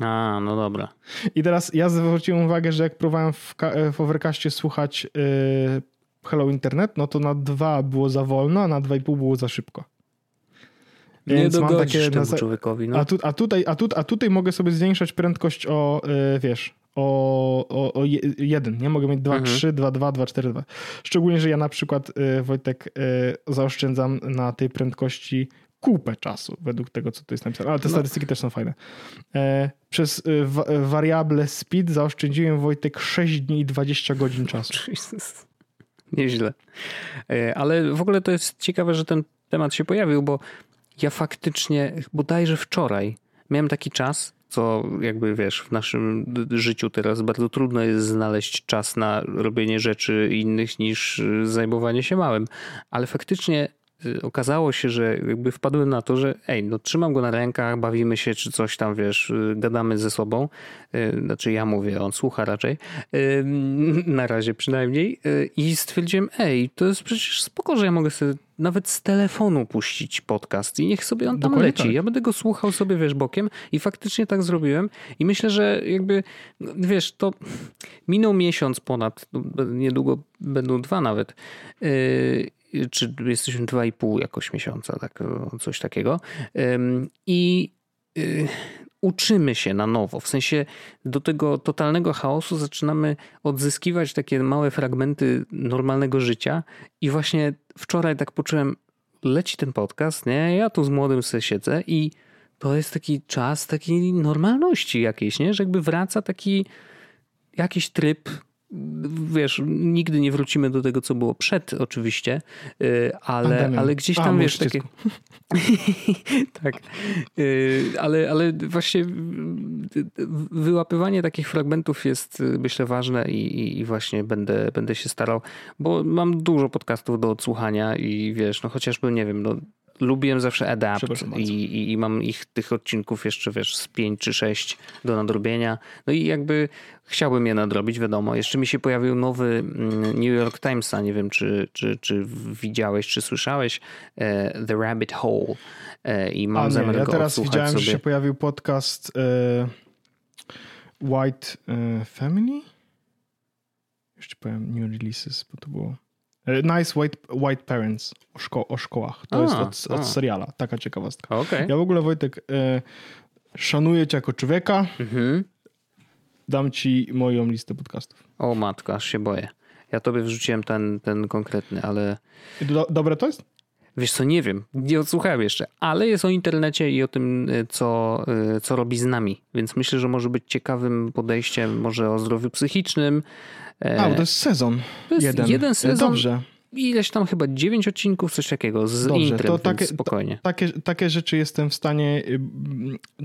A, no dobra. I teraz ja zwróciłem uwagę, że jak próbowałem w, w Overcastie słuchać yy, Hello Internet, no to na 2 było za wolno, a na 2,5 było za szybko. Więc nie mam takie temu człowiekowi. No. A, tu, a, tutaj, a, tu, a tutaj mogę sobie zwiększać prędkość o, yy, wiesz, o, o, o jeden. Nie mogę mieć 2, 3, 2, 2, 2, 4, 2. Szczególnie, że ja na przykład, yy, Wojtek, yy, zaoszczędzam na tej prędkości kupę czasu, według tego, co tu jest napisane. Ale te no. statystyki też są fajne. E, przez e, wariable speed zaoszczędziłem Wojtek 6 dni i 20 godzin czasu. Jesus. Nieźle. E, ale w ogóle to jest ciekawe, że ten temat się pojawił, bo ja faktycznie bodajże wczoraj miałem taki czas, co jakby wiesz, w naszym życiu teraz bardzo trudno jest znaleźć czas na robienie rzeczy innych niż zajmowanie się małym. Ale faktycznie Y, okazało się, że jakby wpadłem na to, że ej, no trzymam go na rękach, bawimy się czy coś tam, wiesz, y, gadamy ze sobą. Y, znaczy ja mówię, on słucha raczej. Na razie przynajmniej. I stwierdziłem, ej, to jest przecież spoko, że ja mogę sobie nawet z telefonu puścić podcast i niech sobie on tam Dokładnie leci. Tak. Ja będę go słuchał sobie, wiesz, bokiem i faktycznie tak zrobiłem i myślę, że jakby, wiesz, to minął miesiąc ponad, no, niedługo będą dwa nawet czy jesteśmy dwa i pół jakoś miesiąca, tak, coś takiego. I y, uczymy się na nowo. W sensie do tego totalnego chaosu zaczynamy odzyskiwać takie małe fragmenty normalnego życia. I właśnie wczoraj tak poczułem, leci ten podcast, nie? Ja tu z młodym sobie siedzę i to jest taki czas takiej normalności jakiejś, nie? Że jakby wraca taki jakiś tryb wiesz, nigdy nie wrócimy do tego, co było przed oczywiście, y, ale, ale gdzieś tam, A, wiesz, takie... tak, y, ale, ale właśnie wyłapywanie takich fragmentów jest, myślę, ważne i, i właśnie będę, będę się starał, bo mam dużo podcastów do odsłuchania i wiesz, no chociażby, nie wiem, no lubiłem zawsze Adapt i, i, i, mam ich tych odcinków jeszcze, wiesz, z 5 czy 6 do nadrobienia. No i jakby chciałbym je nadrobić, wiadomo. Jeszcze mi się pojawił nowy mm, New York Timesa, nie wiem, czy, czy, czy widziałeś, czy słyszałeś, e, The Rabbit Hole e, i mam A, zamiar nie, ja teraz widziałem, sobie. że się pojawił podcast e, White Family? Jeszcze powiem New Releases, bo to było nice White, White Parents o, szko o szkołach. To a, jest od, od seriala. Taka ciekawostka. Okay. Ja w ogóle, Wojtek, e, szanuję cię jako człowieka. Mhm. dam ci moją listę podcastów. O matka, aż się boję. Ja tobie wrzuciłem ten, ten konkretny, ale... Do, dobre to jest? Wiesz co, nie wiem, nie odsłuchałem jeszcze, ale jest o internecie i o tym, y, co, y, co robi z nami, więc myślę, że może być ciekawym podejściem, może o zdrowiu psychicznym. A, to jest sezon. To jest jeden, jeden sezon. Dobrze ileś tam chyba dziewięć odcinków, coś takiego z Dobrze, intrem, to takie, spokojnie. To, takie, takie rzeczy jestem w stanie, y,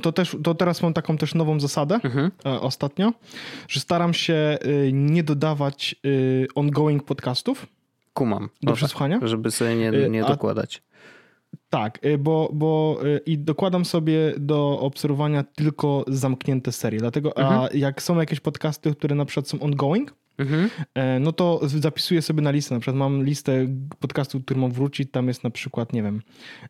to też, to teraz mam taką też nową zasadę mhm. E, ostatnio, że staram się y, nie dodawać y, ongoing podcastów. Kumam. Do no przesłuchania. żeby sobie nie, nie dokładać. Tak, bo, bo i dokładam sobie do obserwowania tylko zamknięte serie. Dlatego, mhm. a jak są jakieś podcasty, które na przykład są ongoing, Mhm. E, no to zapisuję sobie na listę. Na przykład mam listę podcastów, który mam wrócić. Tam jest na przykład, nie wiem,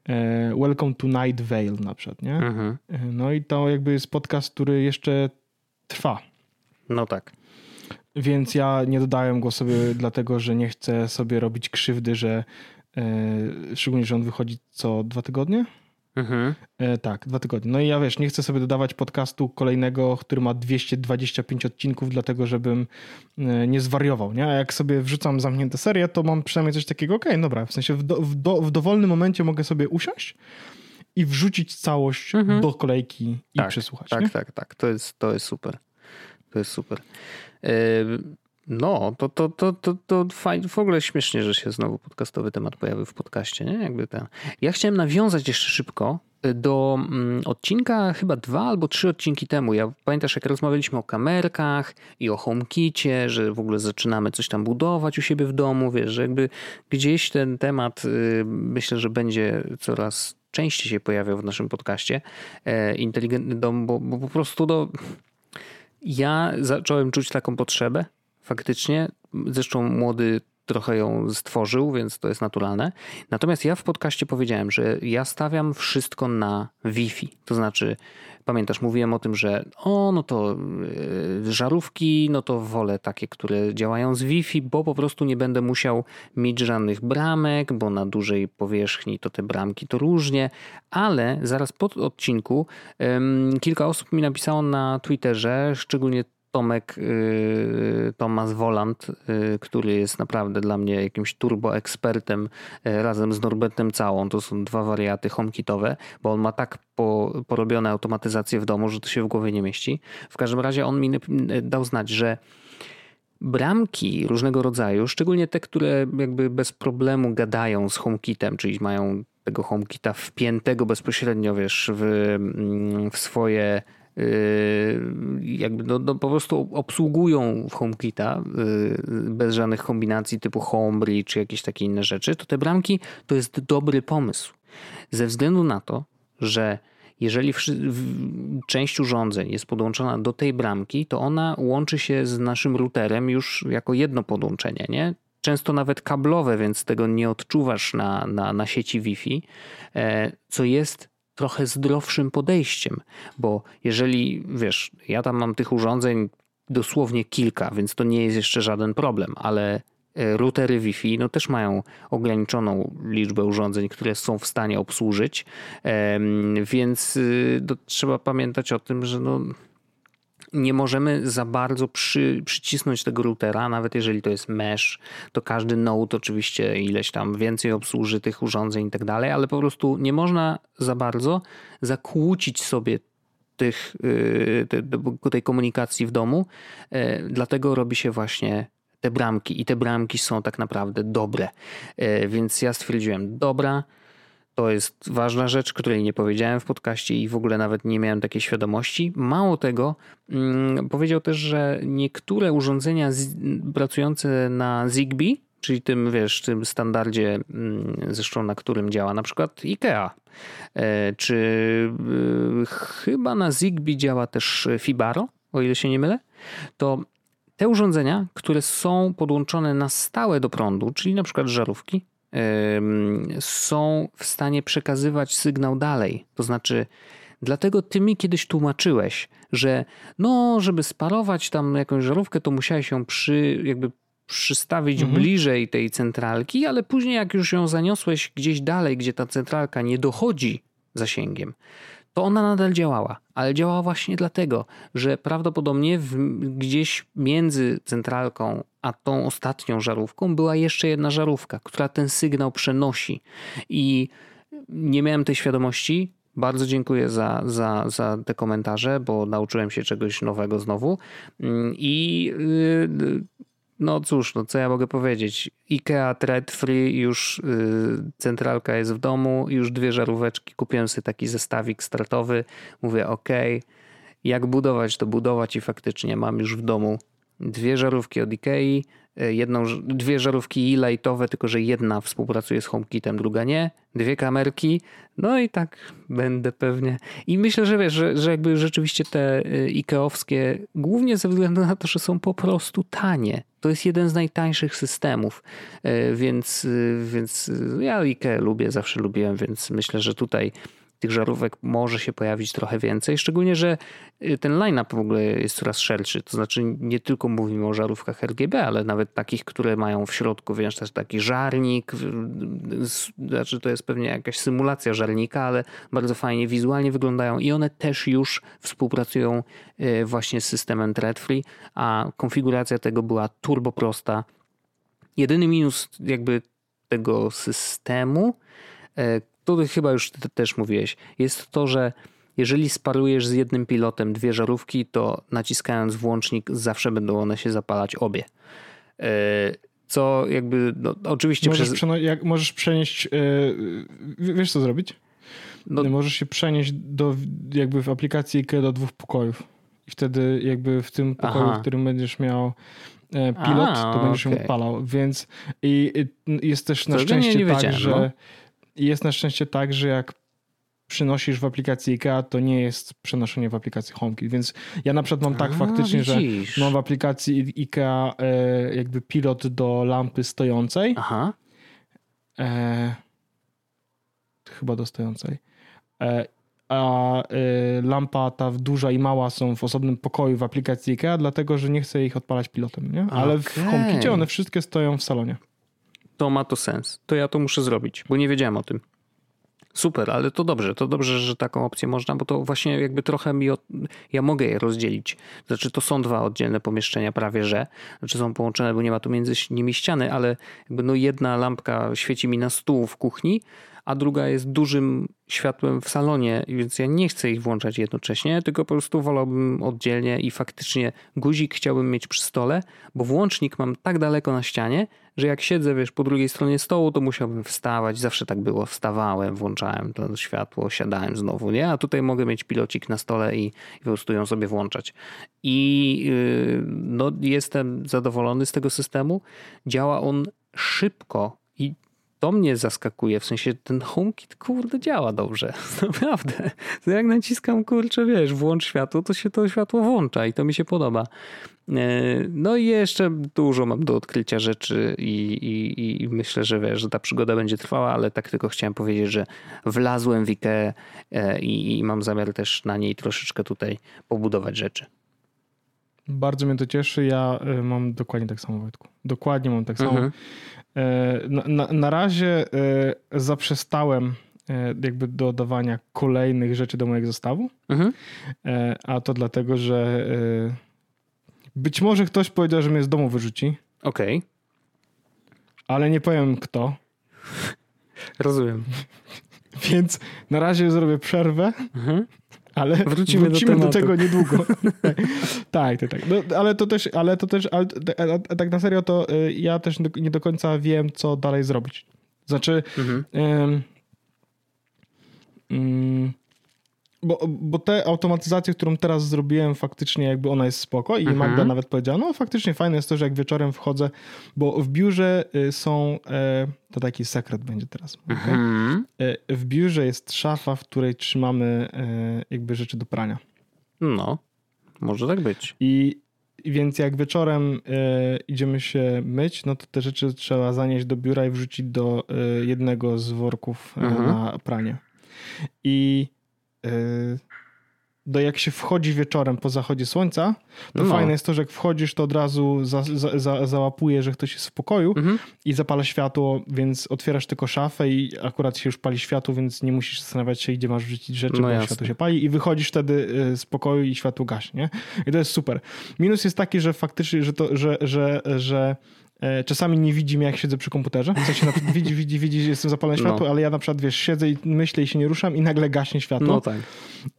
e, Welcome to Night Vale na przykład, nie? Mhm. E, no i to jakby jest podcast, który jeszcze trwa. No tak. Więc ja nie dodałem go sobie dlatego, że nie chcę sobie robić krzywdy, że szczególnie, że on wychodzi co dwa tygodnie. Mhm. E, tak, dwa tygodnie. No i ja wiesz, nie chcę sobie dodawać podcastu kolejnego, który ma 225 odcinków, dlatego żebym e, nie zwariował, nie? A jak sobie wrzucam zamknięte serie, to mam przynajmniej coś takiego, okej, okay, dobra, w sensie w, do, w, do, w dowolnym momencie mogę sobie usiąść i wrzucić całość mhm. do kolejki i tak, przesłuchać. Tak, nie? tak, tak. To jest, to jest super. To jest super. Yy no, to, to, to, to, to fajnie, w ogóle śmiesznie, że się znowu podcastowy temat pojawił w podcaście, nie? Jakby ten. Ja chciałem nawiązać jeszcze szybko y, do mm, odcinka chyba dwa albo trzy odcinki temu. Ja pamiętasz, jak rozmawialiśmy o kamerkach i o HomeKicie, że w ogóle zaczynamy coś tam budować u siebie w domu, wiesz, że jakby gdzieś ten temat y, myślę, że będzie coraz częściej się pojawiał w naszym podcaście. E, inteligentny dom, bo, bo po prostu do... Ja zacząłem czuć taką potrzebę, faktycznie. Zresztą młody trochę ją stworzył, więc to jest naturalne. Natomiast ja w podcaście powiedziałem, że ja stawiam wszystko na Wi-Fi. To znaczy, pamiętasz, mówiłem o tym, że o, no to yy, żarówki, no to wolę takie, które działają z Wi-Fi, bo po prostu nie będę musiał mieć żadnych bramek, bo na dużej powierzchni to te bramki to różnie, ale zaraz po odcinku kilka osób mi napisało na Twitterze, szczególnie Tomek y, Tomasz Woland, y, który jest naprawdę dla mnie jakimś turbo ekspertem y, razem z Norbertem Całą. To są dwa wariaty homekitowe, bo on ma tak po, porobione automatyzacje w domu, że to się w głowie nie mieści. W każdym razie on mi dał znać, że bramki różnego rodzaju, szczególnie te, które jakby bez problemu gadają z HomeKitem, czyli mają tego HomeKita wpiętego bezpośrednio, wiesz, w, mm, w swoje jakby no, no po prostu obsługują HomeKita yy, bez żadnych kombinacji typu Homebridge czy jakieś takie inne rzeczy, to te bramki to jest dobry pomysł. Ze względu na to, że jeżeli część urządzeń jest podłączona do tej bramki, to ona łączy się z naszym routerem już jako jedno podłączenie, nie? Często nawet kablowe, więc tego nie odczuwasz na, na, na sieci Wi-Fi, e, co jest trochę zdrowszym podejściem, bo jeżeli, wiesz, ja tam mam tych urządzeń dosłownie kilka, więc to nie jest jeszcze żaden problem, ale e, routery Wi-Fi no też mają ograniczoną liczbę urządzeń, które są w stanie obsłużyć, więc y, to trzeba pamiętać o tym, że no nie możemy za bardzo przy, przycisnąć tego routera, nawet jeżeli to jest mesh, to każdy node oczywiście ileś tam więcej obsłuży tych urządzeń i tak dalej, ale po prostu nie można za bardzo zakłócić sobie tych, y, tej komunikacji w domu, e, dlatego robi się właśnie te bramki i te bramki są tak naprawdę dobre. E, więc ja stwierdziłem, dobra, to jest ważna rzecz, której nie powiedziałem w podcaście i w ogóle nawet nie miałem takiej świadomości. Mało tego, mm, powiedział też, że niektóre urządzenia pracujące na Zigbee, czyli tym, wiesz, tym standardzie, mm, zresztą na którym działa na przykład IKEA, e, czy y, chyba na Zigbee działa też Fibaro, o ile się nie mylę, to te urządzenia, które są podłączone na stałe do prądu, czyli na przykład żarówki, są w stanie przekazywać sygnał dalej. To znaczy, dlatego ty mi kiedyś tłumaczyłeś, że no, żeby sparować tam jakąś żarówkę, to musiałeś ją przy, jakby przystawić mhm. bliżej tej centralki, ale później jak już ją zaniosłeś gdzieś dalej, gdzie ta centralka nie dochodzi zasięgiem, to ona nadal działała, ale działała właśnie dlatego, że prawdopodobnie w, gdzieś między centralką a tą ostatnią żarówką była jeszcze jedna żarówka, która ten sygnał przenosi. I nie miałem tej świadomości. Bardzo dziękuję za, za, za te komentarze, bo nauczyłem się czegoś nowego znowu. Mm, I yy, no cóż, no co ja mogę powiedzieć? IKEA Thread Free, już yy, centralka jest w domu, już dwie żaróweczki, kupiłem sobie taki zestawik startowy. Mówię, ok, jak budować, to budować i faktycznie mam już w domu dwie żarówki od IKEA, jedną, dwie żarówki lightowe, tylko że jedna współpracuje z HomeKitem, druga nie, dwie kamerki, no i tak będę pewnie. I myślę, że wiesz, że, że jakby rzeczywiście te e, Ikeowskie, głównie ze względu na to, że są po prostu tanie. To jest jeden z najtańszych systemów, e, więc, więc ja Ikea lubię, zawsze lubiłem, więc myślę, że tutaj tych żarówek może się pojawić trochę więcej, szczególnie, że y, ten line-up w ogóle jest coraz szerszy, to znaczy nie tylko mówimy o żarówkach RGB, ale nawet takich, które mają w środku wiesz, też taki żarnik, znaczy to jest pewnie jakaś symulacja żarnika, ale bardzo fajnie wizualnie wyglądają i one też już współpracują y, właśnie z systemem Threadfree, a konfiguracja tego była turbo prosta. Jedyny minus jakby tego systemu, to chyba już też mówiłeś, jest to, że jeżeli sparujesz z jednym pilotem dwie żarówki, to naciskając włącznik zawsze będą one się zapalać obie. E, co jakby, no, oczywiście... Możesz, przez... jak, możesz przenieść, yy, wiesz co zrobić? No, możesz się przenieść do, jakby w aplikacji IKEA do dwóch pokojów. I wtedy jakby w tym pokoju, Aha. w którym będziesz miał e, pilot, A, to będziesz okay. się odpalał. Więc i, i jest też na szczęście tak, że... No jest na szczęście tak, że jak przynosisz w aplikacji IKEA, to nie jest przenoszenie w aplikacji HomeKit, więc ja na przykład mam tak A, faktycznie, widzisz. że mam w aplikacji IKEA e, jakby pilot do lampy stojącej. Aha. E, chyba do stojącej. E, a e, lampa ta duża i mała są w osobnym pokoju w aplikacji IKEA, dlatego że nie chcę ich odpalać pilotem, nie? Ale okay. w HomeKitie one wszystkie stoją w salonie to ma to sens. To ja to muszę zrobić, bo nie wiedziałem o tym. Super, ale to dobrze, to dobrze, że taką opcję można, bo to właśnie jakby trochę mi, od... ja mogę je rozdzielić. Znaczy to są dwa oddzielne pomieszczenia prawie, że, znaczy są połączone, bo nie ma tu między nimi ściany, ale jakby no jedna lampka świeci mi na stół w kuchni, a druga jest dużym światłem w salonie, więc ja nie chcę ich włączać jednocześnie, tylko po prostu wolałbym oddzielnie i faktycznie guzik chciałbym mieć przy stole, bo włącznik mam tak daleko na ścianie, że jak siedzę, wiesz, po drugiej stronie stołu, to musiałbym wstawać. Zawsze tak było. Wstawałem, włączałem to światło, siadałem znowu, nie? A tutaj mogę mieć pilocik na stole i, i po prostu ją sobie włączać. I yy, no, jestem zadowolony z tego systemu. Działa on szybko i to mnie zaskakuje, w sensie ten HomeKit kurde działa dobrze, naprawdę. Jak naciskam kurczę, wiesz, włącz światło, to się to światło włącza i to mi się podoba. E, no i jeszcze dużo mam do odkrycia rzeczy i, i, i myślę, że wiesz, że ta przygoda będzie trwała, ale tak tylko chciałem powiedzieć, że wlazłem w IKEA e, i, i mam zamiar też na niej troszeczkę tutaj pobudować rzeczy. Bardzo mnie to cieszy. Ja e, mam dokładnie tak samo, Wojtku. Dokładnie mam tak samo. Mhm. Na, na, na razie zaprzestałem jakby dodawania kolejnych rzeczy do mojego zestawu. Mhm. A to dlatego, że być może ktoś powiedział, że mnie z domu wyrzuci. Okej. Okay. Ale nie powiem kto. Rozumiem. Więc na razie zrobię przerwę. Mhm. Ale wrócimy, wrócimy do, do, tego niedługo. tak, tak, tak. No, ale to też, ale to też, ale, tak na serio to y, ja też nie do końca wiem, co dalej zrobić. Znaczy, mhm. y, bo, bo te automatyzacje, którą teraz zrobiłem, faktycznie jakby ona jest spoko i mhm. Magda nawet powiedziała, no faktycznie fajne jest to, że jak wieczorem wchodzę, bo w biurze y, są, e, to taki sekret będzie teraz. Mhm. Okay? W biurze jest szafa, w której trzymamy e, jakby rzeczy do prania. No, może tak być. I więc jak wieczorem e, idziemy się myć, no to te rzeczy trzeba zanieść do biura i wrzucić do jednego z worków mhm. na pranie. I do jak się wchodzi wieczorem po zachodzie słońca, to no. fajne jest to, że jak wchodzisz, to od razu za, za, za, załapuje, że ktoś jest w pokoju mhm. i zapala światło, więc otwierasz tylko szafę i akurat się już pali światło, więc nie musisz zastanawiać się, gdzie masz wrzucić rzeczy, no bo jasne. światło się pali i wychodzisz wtedy y, z pokoju i światło gaśnie. I to jest super. Minus jest taki, że faktycznie, że, to, że, że, że E, czasami nie widzi mnie, jak siedzę przy komputerze. W sensie na przykład widzi, widzi, widzi, że jestem zapalone no. światło, no. ale ja na przykład, wiesz, siedzę i myślę i się nie ruszam i nagle gaśnie światło. No tak.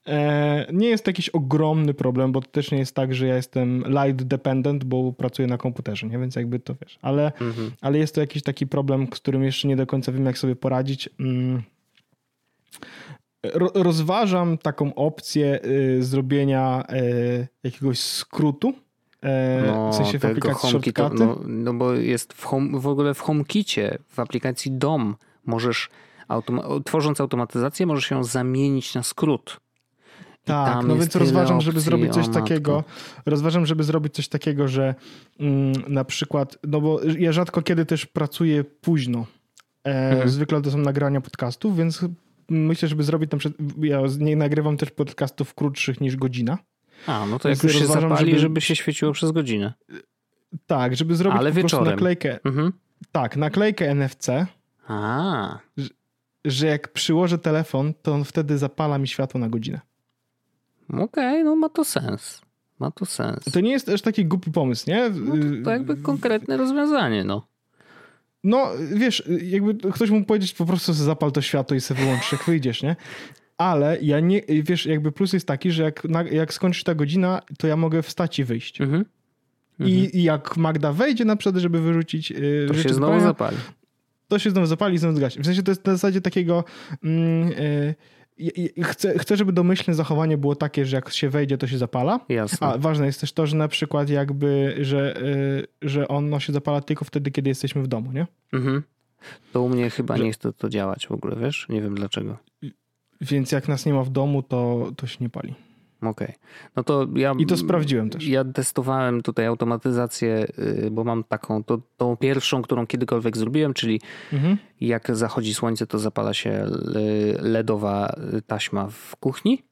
E, nie jest to jakiś ogromny problem, bo to też nie jest tak, że ja jestem light dependent, bo pracuję na komputerze, nie? Więc jakby to, wiesz. Ale, mhm. ale jest to jakiś taki problem, z którym jeszcze nie do końca wiem, jak sobie poradzić. Mm. rozważam taką opcję y, zrobienia y, jakiegoś skrótu E, no, w sensie w aplikacji HomeKit, no, no bo jest w, home, w ogóle w HomeKicie, w aplikacji DOM możesz, automa- tworząc automatyzację, możesz ją zamienić na skrót. tak, no więc rozważam, żeby zrobić coś takiego. Rozważam, żeby zrobić coś takiego, że mm, na przykład, no bo ja rzadko kiedy też pracuję późno. E, mhm. Zwykle to są nagrania podcastów, więc myślę, żeby zrobić tam, ja nie nagrywam też podcastów krótszych niż godzina. A, no to jak już się zapali, żeby... żeby się świeciło przez godzinę. Tak, żeby zrobić Ale po wieczorem. prostu naklejkę. Mhm. Tak, naklejkę NFC. A. Że, że jak przyłożę telefon, to on wtedy zapala mi światło na godzinę. Okej, okay, no ma to sens. Ma to sens. To nie jest też taki głupi pomysł, nie? No to, to jakby konkretne rozwiązanie, no. No, wiesz, jakby ktoś mógł powiedzieć po prostu zapal to światło i sobie wyłączysz, jak wyjdziesz, nie? Ale ja nie, wiesz, jakby plus jest taki, że jak, jak skończysz ta godzina, to ja mogę wstać i wyjść. Mhm. I, mhm. I, jak Magda wejdzie na przykład, żeby wyrzucić yy, To się znowu zapali. To się znowu zapali i znowu zgasi. W sensie to jest na zasadzie takiego... Yy, Chcę, chcę, żeby domyślne zachowanie było takie, że jak się wejdzie, to się zapala. Jasne. A ważne jest też to, że na przykład jakby, że, yy, że ono się zapala tylko wtedy, kiedy jesteśmy w domu, nie? Mhm. To u mnie chyba że... nie chce to działać w ogóle, wiesz? Nie wiem dlaczego. Więc jak nas nie ma w domu, to, to się nie pali. Okej. Okay. No to ja. I to sprawdziłem też. Ja testowałem tutaj automatyzację, y, bo mam taką, to, tą pierwszą, którą kiedykolwiek zrobiłem, czyli mhm. jak zachodzi słońce, to zapala się LEDowa taśma w kuchni,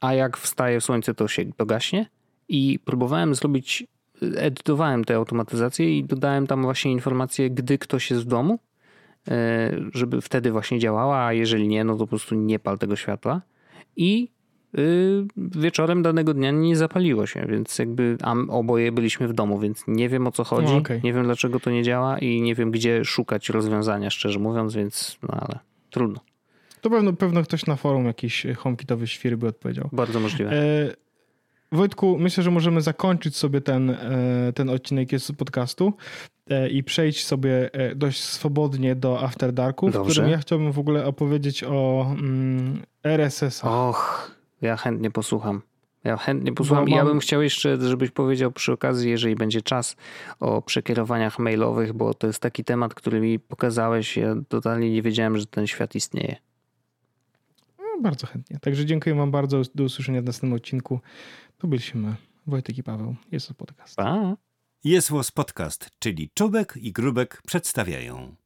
a jak wstaje słońce, to się dogaśnie. I próbowałem zrobić, edytowałem tę automatyzację i dodałem tam właśnie informację, gdy ktoś jest w domu, żeby wtedy właśnie działała, a jeżeli nie, no to po prostu nie pal tego światła. I y, wieczorem danego dnia nie zapaliło się, więc jakby oboje byliśmy w domu, więc nie wiem o co chodzi, no, okay. nie wiem dlaczego to nie działa i nie wiem gdzie szukać rozwiązania, szczerze mówiąc, więc no ale trudno. To pewno, pewno ktoś na forum jakiś HomeKitowy świry by odpowiedział. Bardzo możliwe. E, Wojtku, myślę, że możemy zakończyć sobie ten, e, ten odcinek jest podcastu e, i przejść sobie e, dość swobodnie do After Darku, w którym ja chciałbym w ogóle opowiedzieć o mm, RSS. Och, ja chętnie posłucham. Ja chętnie posłucham i ja bym chciał jeszcze, żebyś powiedział przy okazji, jeżeli będzie czas, o przekierowaniach mailowych, bo to jest taki temat, który mi pokazałeś. Ja totalnie nie wiedziałem, że ten świat istnieje. No, bardzo chętnie. Także dziękuję Wam bardzo. Do usłyszenia w następnym odcinku. To byliśmy Wojtek i Paweł. Jest to podcast. Pa. Jest podcast, czyli Czubek i Grubek przedstawiają.